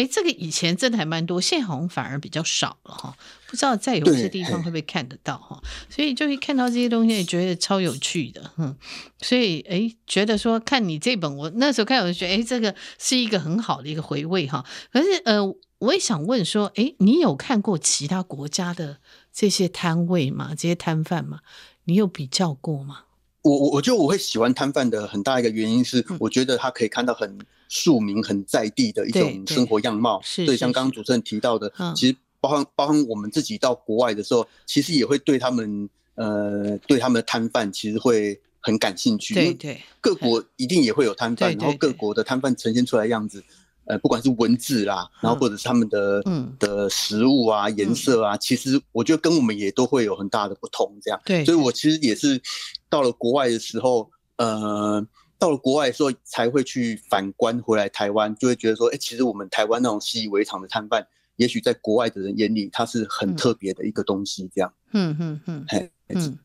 哎，这个以前真的还蛮多，现在好像反而比较少了哈。不知道在有些地方会不会看得到哈？所以就会看到这些东西，也觉得超有趣的，嗯。所以哎，觉得说看你这本，我那时候看我就觉得，哎，这个是一个很好的一个回味哈。可是呃，我也想问说，哎，你有看过其他国家的这些摊位吗？这些摊贩吗？你有比较过吗？我我我觉得我会喜欢摊贩的很大一个原因是，我觉得他可以看到很庶民、很在地的一种生活样貌。对，对，像刚刚主持人提到的，其实包含包含我们自己到国外的时候，其实也会对他们呃对他们的摊贩其实会很感兴趣。对对，各国一定也会有摊贩，然后各国的摊贩呈现出来的样子。呃，不管是文字啦，然后或者是他们的、嗯、的食物啊、颜色啊，其实我觉得跟我们也都会有很大的不同。这样，对，所以我其实也是到了国外的时候，呃，到了国外的时候才会去反观回来台湾，就会觉得说，哎、欸，其实我们台湾那种习以为常的摊贩，也许在国外的人眼里，它是很特别的一个东西。这样，嗯嗯嗯，嘿，嗯。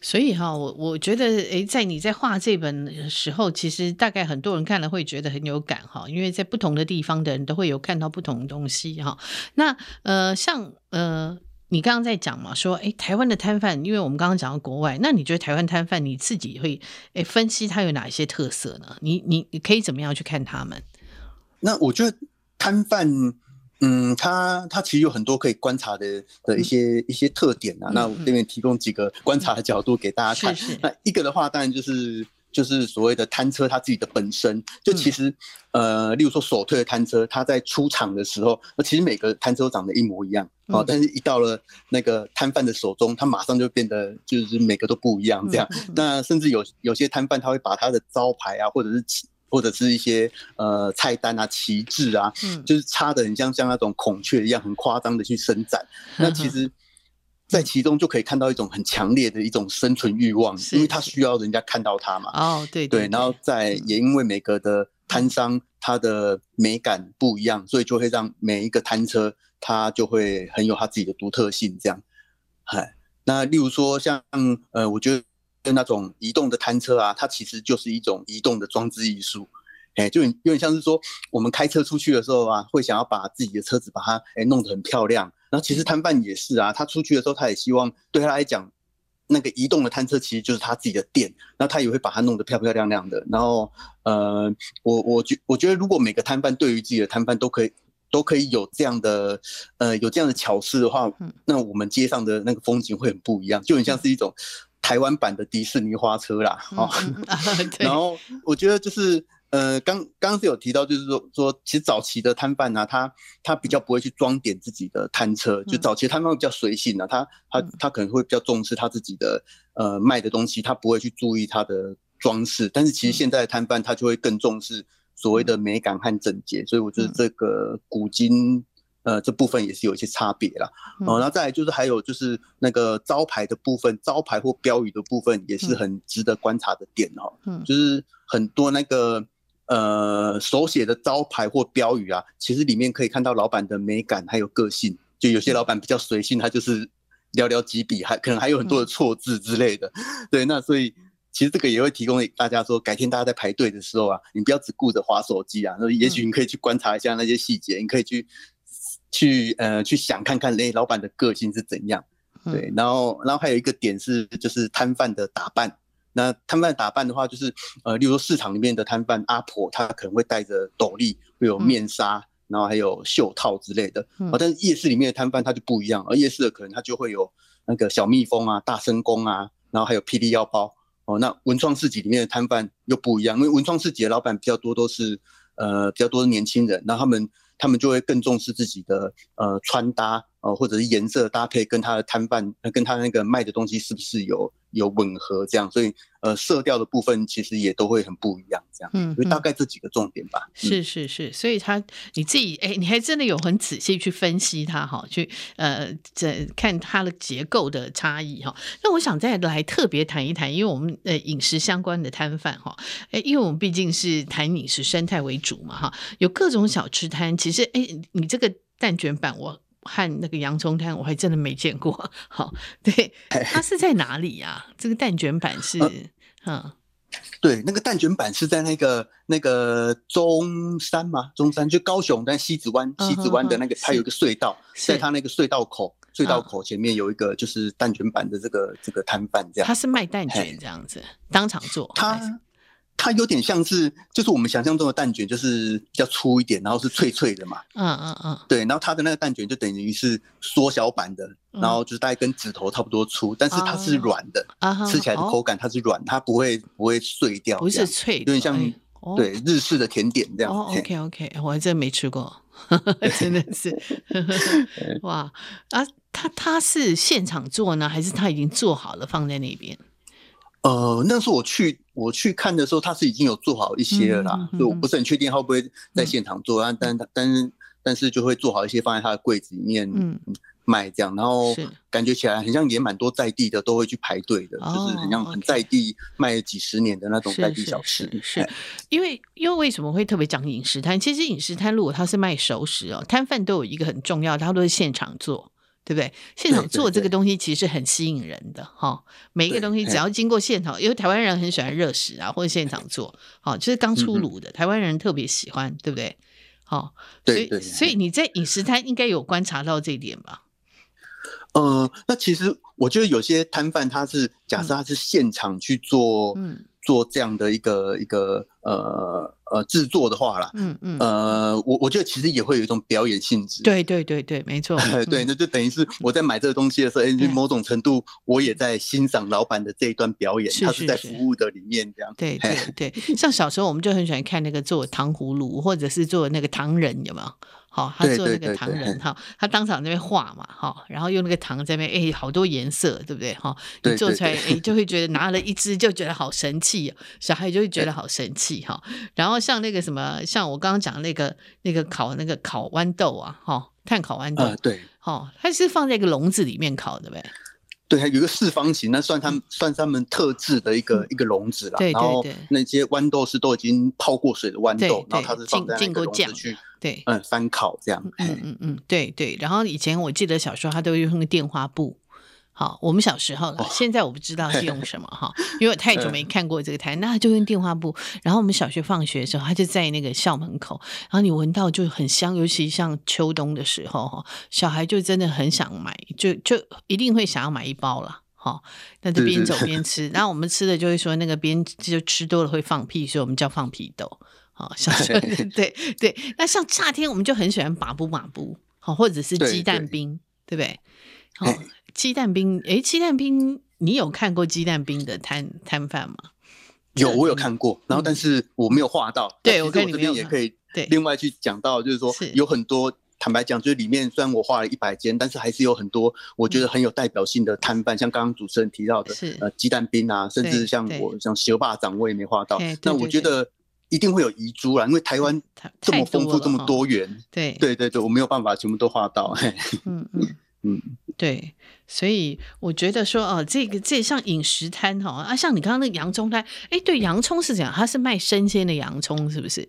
所以哈，我我觉得，诶，在你在画这本的时候，其实大概很多人看了会觉得很有感哈，因为在不同的地方的人都会有看到不同的东西哈。那呃，像呃，你刚刚在讲嘛，说诶，台湾的摊贩，因为我们刚刚讲到国外，那你觉得台湾摊贩你自己会诶分析它有哪一些特色呢？你你你可以怎么样去看他们？那我觉得摊贩。嗯，它它其实有很多可以观察的的一些、嗯、一些特点啊。嗯、那我这边提供几个观察的角度给大家看。是是，那一个的话，当然就是就是所谓的摊车，它自己的本身就其实、嗯、呃，例如说首推的摊车，它在出厂的时候，那其实每个摊车都长得一模一样哦、嗯，但是一到了那个摊贩的手中，它马上就变得就是每个都不一样这样。嗯、那甚至有有些摊贩他会把他的招牌啊，或者是或者是一些呃菜单啊、旗帜啊，嗯，就是插的很像像那种孔雀一样，很夸张的去伸展。那其实，在其中就可以看到一种很强烈的一种生存欲望，因为他需要人家看到他嘛。哦，对对，对。然后在也因为每个的摊商他的美感不一样，所以就会让每一个摊车它就会很有它自己的独特性。这样，嗨，那例如说像呃，我觉得。那种移动的摊车啊，它其实就是一种移动的装置艺术。哎，就有点像是说，我们开车出去的时候啊，会想要把自己的车子把它哎弄得很漂亮。然后其实摊贩也是啊，他出去的时候，他也希望对他来讲，那个移动的摊车其实就是他自己的店，然后他也会把它弄得漂漂亮亮的。然后呃，我我觉我觉得，如果每个摊贩对于自己的摊贩都可以都可以有这样的呃有这样的巧思的话，那我们街上的那个风景会很不一样，就很像是一种台湾版的迪士尼花车啦。哦，然后我觉得就是。呃，刚刚刚是有提到，就是说说，其实早期的摊贩呢，他他比较不会去装点自己的摊车，就早期摊贩比较随性啊，他他他可能会比较重视他自己的呃卖的东西，他不会去注意他的装饰。但是其实现在的摊贩他就会更重视所谓的美感和整洁，所以我觉得这个古今呃这部分也是有一些差别啦。哦，然后再来就是还有就是那个招牌的部分，招牌或标语的部分也是很值得观察的点哦。嗯，就是很多那个。呃，手写的招牌或标语啊，其实里面可以看到老板的美感还有个性。就有些老板比较随性，他就是寥寥几笔，还可能还有很多的错字之类的。对，那所以其实这个也会提供给大家说，改天大家在排队的时候啊，你不要只顾着划手机啊，那也许你可以去观察一下那些细节，你可以去去呃去想看看，哎，老板的个性是怎样。对，然后然后还有一个点是，就是摊贩的打扮。那摊贩打扮的话，就是呃，例如说市场里面的摊贩阿婆，她可能会戴着斗笠，会有面纱，然后还有袖套之类的。哦，但是夜市里面的摊贩他就不一样，而夜市的可能他就会有那个小蜜蜂啊、大声公啊，然后还有霹雳腰包。哦，那文创市集里面的摊贩又不一样，因为文创市集的老板比较多都是呃比较多的年轻人，然后他们他们就会更重视自己的呃穿搭，呃或者是颜色搭配，跟他的摊贩跟他那个卖的东西是不是有。有吻合这样，所以呃，色调的部分其实也都会很不一样，这样，嗯，所以大概这几个重点吧。是是是，所以他你自己哎、欸，你还真的有很仔细去分析它哈，去呃这看它的结构的差异哈。那我想再来特别谈一谈，因为我们呃饮食相关的摊贩哈，哎，因为我们毕竟是谈饮食生态为主嘛哈，有各种小吃摊，其实哎，你这个蛋卷板我。和那个洋葱摊，我还真的没见过。好，对，它是在哪里呀？这个蛋卷板是，嗯，对，那个蛋卷板是在那个那个中山嘛，中山就高雄，但西子湾，西子湾的那个，它有一个隧道，在它那个隧道口，隧道口前面有一个就是蛋卷板的这个这个摊贩，这样。他是卖蛋卷这样子，当场做。它。它有点像是，就是我们想象中的蛋卷，就是比较粗一点，然后是脆脆的嘛。嗯嗯嗯。对，然后它的那个蛋卷就等于是缩小版的，然后就是大概跟指头差不多粗，但是它是软的，吃起来的口感它是软，它不会不会碎掉，不是脆，有点像对日式的甜点这样。哦，OK OK，我还真没吃过，真的是。哇啊，它它是现场做呢，还是它已经做好了放在那边？呃，那时候我去我去看的时候，他是已经有做好一些了啦，嗯嗯、所以我不是很确定他会不会在现场做，嗯、但但但是但是就会做好一些放在他的柜子里面卖这样，然后感觉起来很像也蛮多在地的都会去排队的，是就是很像很在地卖了几十年的那种在地小吃。是，是，是，是因为因为为什么会特别讲饮食摊？其实饮食摊如果他是卖熟食哦，摊贩都有一个很重要，他都是现场做。对不对？现场做这个东西其实很吸引人的哈。每一个东西只要经过现场，因为台湾人很喜欢热食啊，或者现场做，好，就是刚出炉的，台湾人特别喜欢，对不对？好，所以所以你在饮食摊应该有观察到这一点吧？呃，那其实我觉得有些摊贩他是假设他是现场去做，嗯。做这样的一个一个呃呃制作的话啦，嗯嗯，呃，我我觉得其实也会有一种表演性质。对对对对，没错。对，那就等于是我在买这个东西的时候，哎，某种程度我也在欣赏老板的这一段表演，他是在服务的里面这样。对对 对，像小时候我们就很喜欢看那个做糖葫芦，或者是做那个糖人，有没有？好，他做那个糖人哈，他当场在那边画嘛，哈，然后用那个糖在那边，哎、欸，好多颜色，对不对？哈，你做出来，哎、欸，就 会觉得拿了一支就觉得好神气，小孩就会觉得好神气哈。然后像那个什么，像我刚刚讲那个那个烤那个烤豌豆啊，哈，炭烤豌豆，对，哈，它是放在一个笼子里面烤的呗。对，有一个四方形，那算他算他们特制的一个、嗯、一个笼子啦。对然后那些豌豆是都已经泡过水的豌豆，然后它是放在那个笼子去，对，嗯，翻烤这样。嗯嗯嗯，对对。然后以前我记得小时候，他都用那个电话布，好，我们小时候了，哦、现在我不知道是用什么哈，因为我太久没看过这个台，那就用电话簿。然后我们小学放学的时候，他就在那个校门口，然后你闻到就很香，尤其像秋冬的时候哈，小孩就真的很想买，就就一定会想要买一包了哈。那就边走边吃，然后我们吃的就会说那个边就吃多了会放屁，所以我们叫放屁豆。好，小时候 对对，那像夏天我们就很喜欢把布把布，好，或者是鸡蛋冰，对不对？好。鸡蛋冰，哎，鸡蛋冰，你有看过鸡蛋冰的摊摊贩吗？有，我有看过，然后但是我没有画到。嗯、对，我这边也可以，对，另外去讲到，就是说有很多，坦白讲，就是里面虽然我画了一百间，但是还是有很多我觉得很有代表性的摊贩，嗯、像刚刚主持人提到的，是呃，鸡蛋冰啊，甚至像我像蛇霸掌，我也没画到。那我觉得一定会有遗珠啦，因为台湾这么丰富，这么多元，对，对对对，我没有办法全部都画到。嗯嗯。嗯，对，所以我觉得说，哦，这个这像饮食摊哈啊，像你刚刚那个洋葱摊，哎，对，洋葱是怎样？它是卖生鲜的洋葱，是不是？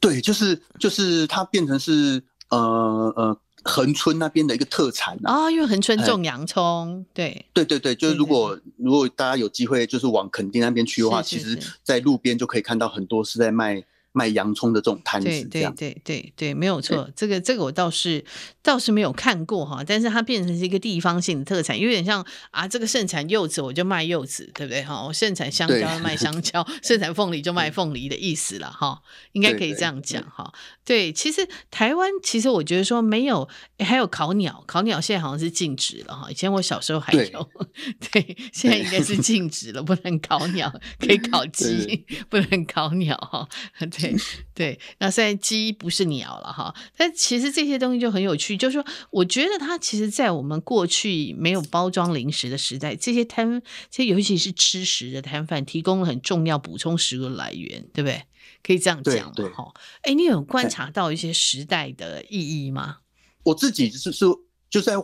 对，就是就是它变成是呃呃恒春那边的一个特产啊、哦，因为恒春种洋葱，对，对对对，就是如果如果大家有机会就是往垦丁那边去的话，是是是其实在路边就可以看到很多是在卖。卖洋葱的这种摊子，对对对对对，没有错。这个这个我倒是倒是没有看过哈，但是它变成是一个地方性的特产，有点像啊，这个盛产柚子我就卖柚子，对不对哈？我盛产香蕉卖香 蕉，盛产凤梨就卖凤梨的意思了哈，应该可以这样讲哈。对，其实台湾其实我觉得说没有，还有烤鸟，烤鸟现在好像是禁止了哈。以前我小时候还有，对，对，现在应该是 禁止了，不能烤鸟，可以烤鸡，不能烤鸟哈。对 对，那虽然鸡不是鸟了哈，但其实这些东西就很有趣。就是说，我觉得它其实，在我们过去没有包装零食的时代，这些摊，这尤其是吃食的摊贩，提供了很重要补充食物的来源，对不对？可以这样讲嘛？哈，哎，你有观察到一些时代的意义吗？我自己就是就在。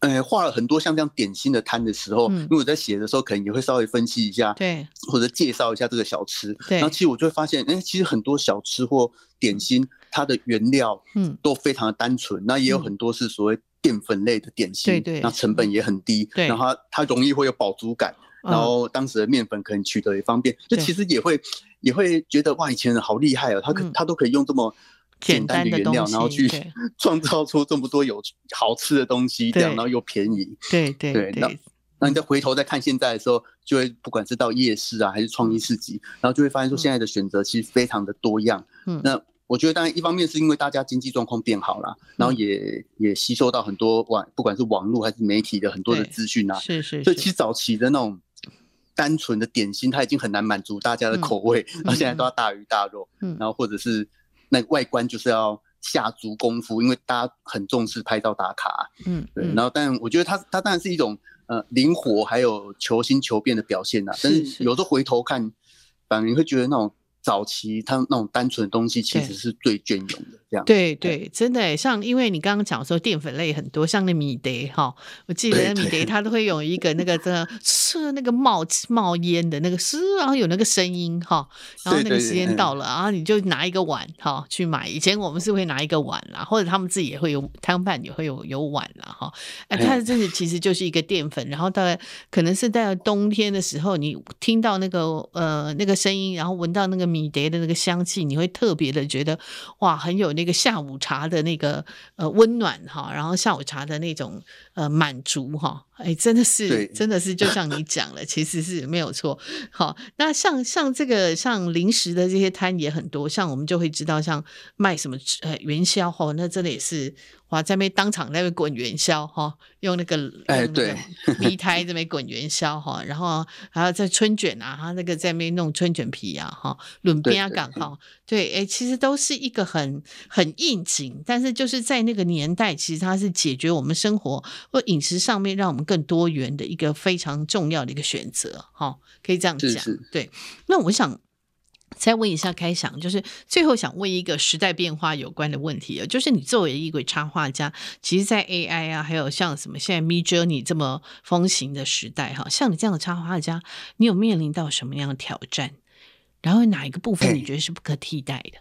呃，画了很多像这样点心的摊的时候，嗯、因为我在写的时候，可能也会稍微分析一下，对，或者介绍一下这个小吃。对，然后其实我就会发现，哎，其实很多小吃或点心，它的原料，嗯，都非常的单纯。嗯、那也有很多是所谓淀粉类的点心，对对，那成本也很低，对，然后它它容易会有饱足感，然后当时的面粉可能取得也方便，就其实也会也会觉得哇，以前人好厉害哦，他可他都可以用这么。简单的原料，然后去 创造出这么多有好吃的东西，这样然后又便宜。对对对。那那你再回头再看现在的时候，就会不管是到夜市啊，还是创意市集，然后就会发现说现在的选择其实非常的多样。嗯。那我觉得当然一方面是因为大家经济状况变好了，然后也也吸收到很多网，不管是网络还是媒体的很多的资讯啊。是是。所以其实早期的那种单纯的点心，它已经很难满足大家的口味，然后现在都要大鱼大肉。嗯。然后或者是。那外观就是要下足功夫，因为大家很重视拍照打卡，嗯，对。然后，但我觉得它它当然是一种呃灵活还有求新求变的表现呐。但是有时候回头看，反而你会觉得那种。早期它那种单纯的东西其实是最隽永的，这样对对，真的像因为你刚刚讲说淀粉类很多，像那米德哈，我记得米德它都会有一个那个的吃那个冒冒烟的那个是，然后有那个声音哈，然后那个时间到了，然后你就拿一个碗哈去买。以前我们是会拿一个碗啦，或者他们自己也会有摊贩也会有有碗啦哈。哎，它这是其实就是一个淀粉，然后大概可能是在冬天的时候，你听到那个呃那个声音，然后闻到那个。米蝶的那个香气，你会特别的觉得哇，很有那个下午茶的那个呃温暖哈，然后下午茶的那种呃满足哈，哎，真的是真的是就像你讲了，其实是没有错。好，那像像这个像零食的这些摊也很多，像我们就会知道像卖什么呃元宵哈，那真的也是。哇，在那边当场在那边滚元宵哈，用那个哎对，米胎这边滚元宵哈，然后还有在春卷啊，他那个在那边弄春卷皮啊哈，轮边港哈，对，哎，其实都是一个很很应景，但是就是在那个年代，其实它是解决我们生活或饮食上面让我们更多元的一个非常重要的一个选择哈，可以这样讲，对。那我想。再问一下开想，就是最后想问一个时代变化有关的问题啊，就是你作为一位插画家，其实，在 AI 啊，还有像什么现在 Midjourney 这么风行的时代，哈，像你这样的插画家，你有面临到什么样的挑战？然后哪一个部分你觉得是不可替代的？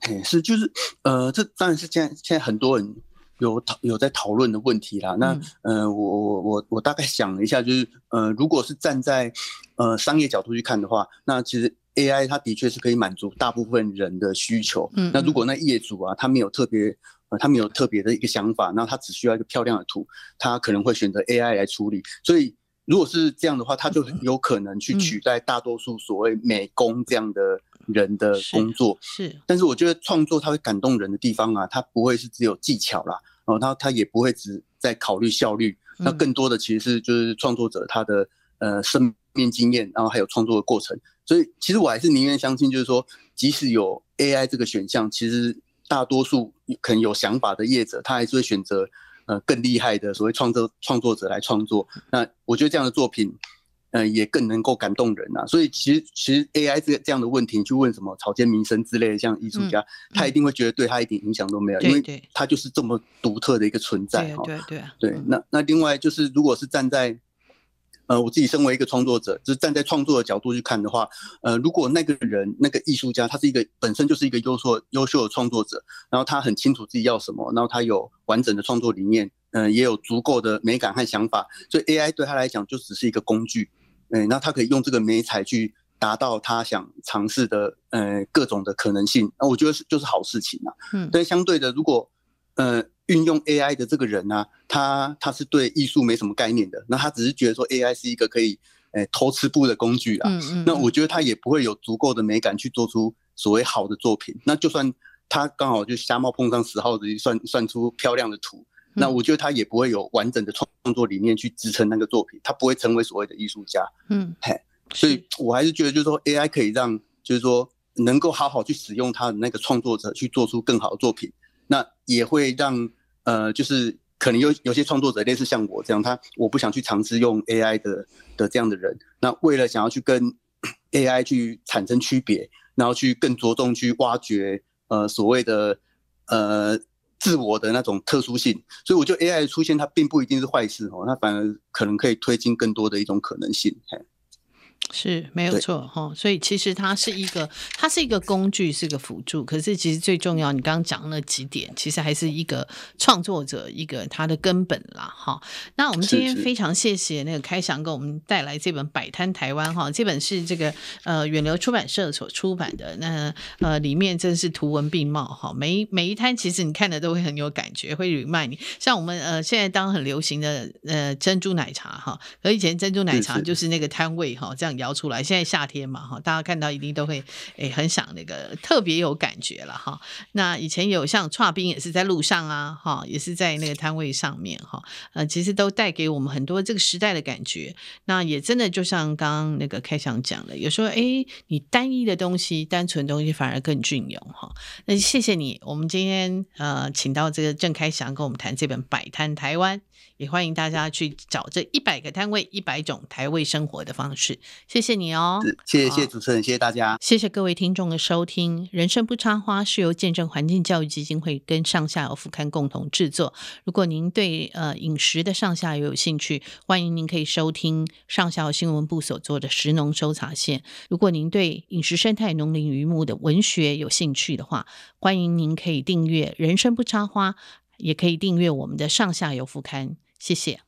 哎，是就是呃，这当然是现在现在很多人有讨有在讨论的问题啦。那呃，我我我我大概想了一下，就是呃，如果是站在呃商业角度去看的话，那其实 AI 它的确是可以满足大部分人的需求。嗯，那如果那业主啊，他没有特别呃，他没有特别的一个想法，那他只需要一个漂亮的图，他可能会选择 AI 来处理。所以。如果是这样的话，他就有可能去取代大多数所谓美工这样的人的工作。是，是，但是我觉得创作它会感动人的地方啊，它不会是只有技巧啦，哦，他他也不会只在考虑效率，那更多的其实是就是创作者他的呃生命经验，然后还有创作的过程。所以其实我还是宁愿相信，就是说，即使有 AI 这个选项，其实大多数可能有想法的业者，他还是会选择。呃，更厉害的所谓创作创作者来创作，那我觉得这样的作品，呃，也更能够感动人啊。所以其实其实 AI 这这样的问题，你去问什么草间弥生之类的，像艺术家，嗯、他一定会觉得对他一点影响都没有，因为他就是这么独特的一个存在哈。对对对，对，对。那那另外就是，如果是站在呃，我自己身为一个创作者，就是站在创作的角度去看的话，呃，如果那个人那个艺术家，他是一个本身就是一个优秀优秀的创作者，然后他很清楚自己要什么，然后他有完整的创作理念，嗯、呃，也有足够的美感和想法，所以 AI 对他来讲就只是一个工具，嗯、呃，那他可以用这个美彩去达到他想尝试的呃各种的可能性，那我觉得是就是好事情啊。嗯，但相对的，如果呃。运用 AI 的这个人呢、啊，他他是对艺术没什么概念的，那他只是觉得说 AI 是一个可以诶、欸、偷吃布的工具啦。嗯嗯。那我觉得他也不会有足够的美感去做出所谓好的作品。那就算他刚好就瞎猫碰上死耗子，算算出漂亮的图，嗯、那我觉得他也不会有完整的创作理念去支撑那个作品，他不会成为所谓的艺术家。嗯，嘿，所以我还是觉得就是说 AI 可以让就是说能够好好去使用他的那个创作者去做出更好的作品，那也会让。呃，就是可能有有些创作者类似像我这样，他我不想去尝试用 AI 的的这样的人，那为了想要去跟 AI 去产生区别，然后去更着重去挖掘呃所谓的呃自我的那种特殊性，所以我觉得 AI 的出现它并不一定是坏事哦，它反而可能可以推进更多的一种可能性。是没有错哈，所以其实它是一个，它是一个工具，是个辅助。可是其实最重要，你刚刚讲那几点，其实还是一个创作者一个他的根本啦哈。那我们今天非常谢谢那个开翔给我们带来这本《摆摊台湾》哈，这本是这个呃远流出版社所出版的。那呃里面真是图文并茂哈，每每一摊其实你看的都会很有感觉，会 remind 你。像我们呃现在当很流行的呃珍珠奶茶哈，和以前珍珠奶茶就是那个摊位哈这样。摇出来，现在夏天嘛，哈，大家看到一定都会诶、很想那个特别有感觉了哈。那以前有像剉冰也是在路上啊，哈，也是在那个摊位上面哈，呃，其实都带给我们很多这个时代的感觉。那也真的就像刚刚那个开翔讲的，有时候诶、你单一的东西、单纯的东西反而更隽永哈。那谢谢你，我们今天呃请到这个郑开翔跟我们谈这本《摆摊台湾》。也欢迎大家去找这一百个摊位，一百种台味生活的方式。谢谢你哦，谢谢谢谢主持人，谢谢大家，谢谢各位听众的收听。人生不插花是由见证环境教育基金会跟上下游副刊共同制作。如果您对呃饮食的上下游有兴趣，欢迎您可以收听上下游新闻部所做的食农搜查线。如果您对饮食生态、农林渔牧的文学有兴趣的话，欢迎您可以订阅人生不插花，也可以订阅我们的上下游副刊。谢谢。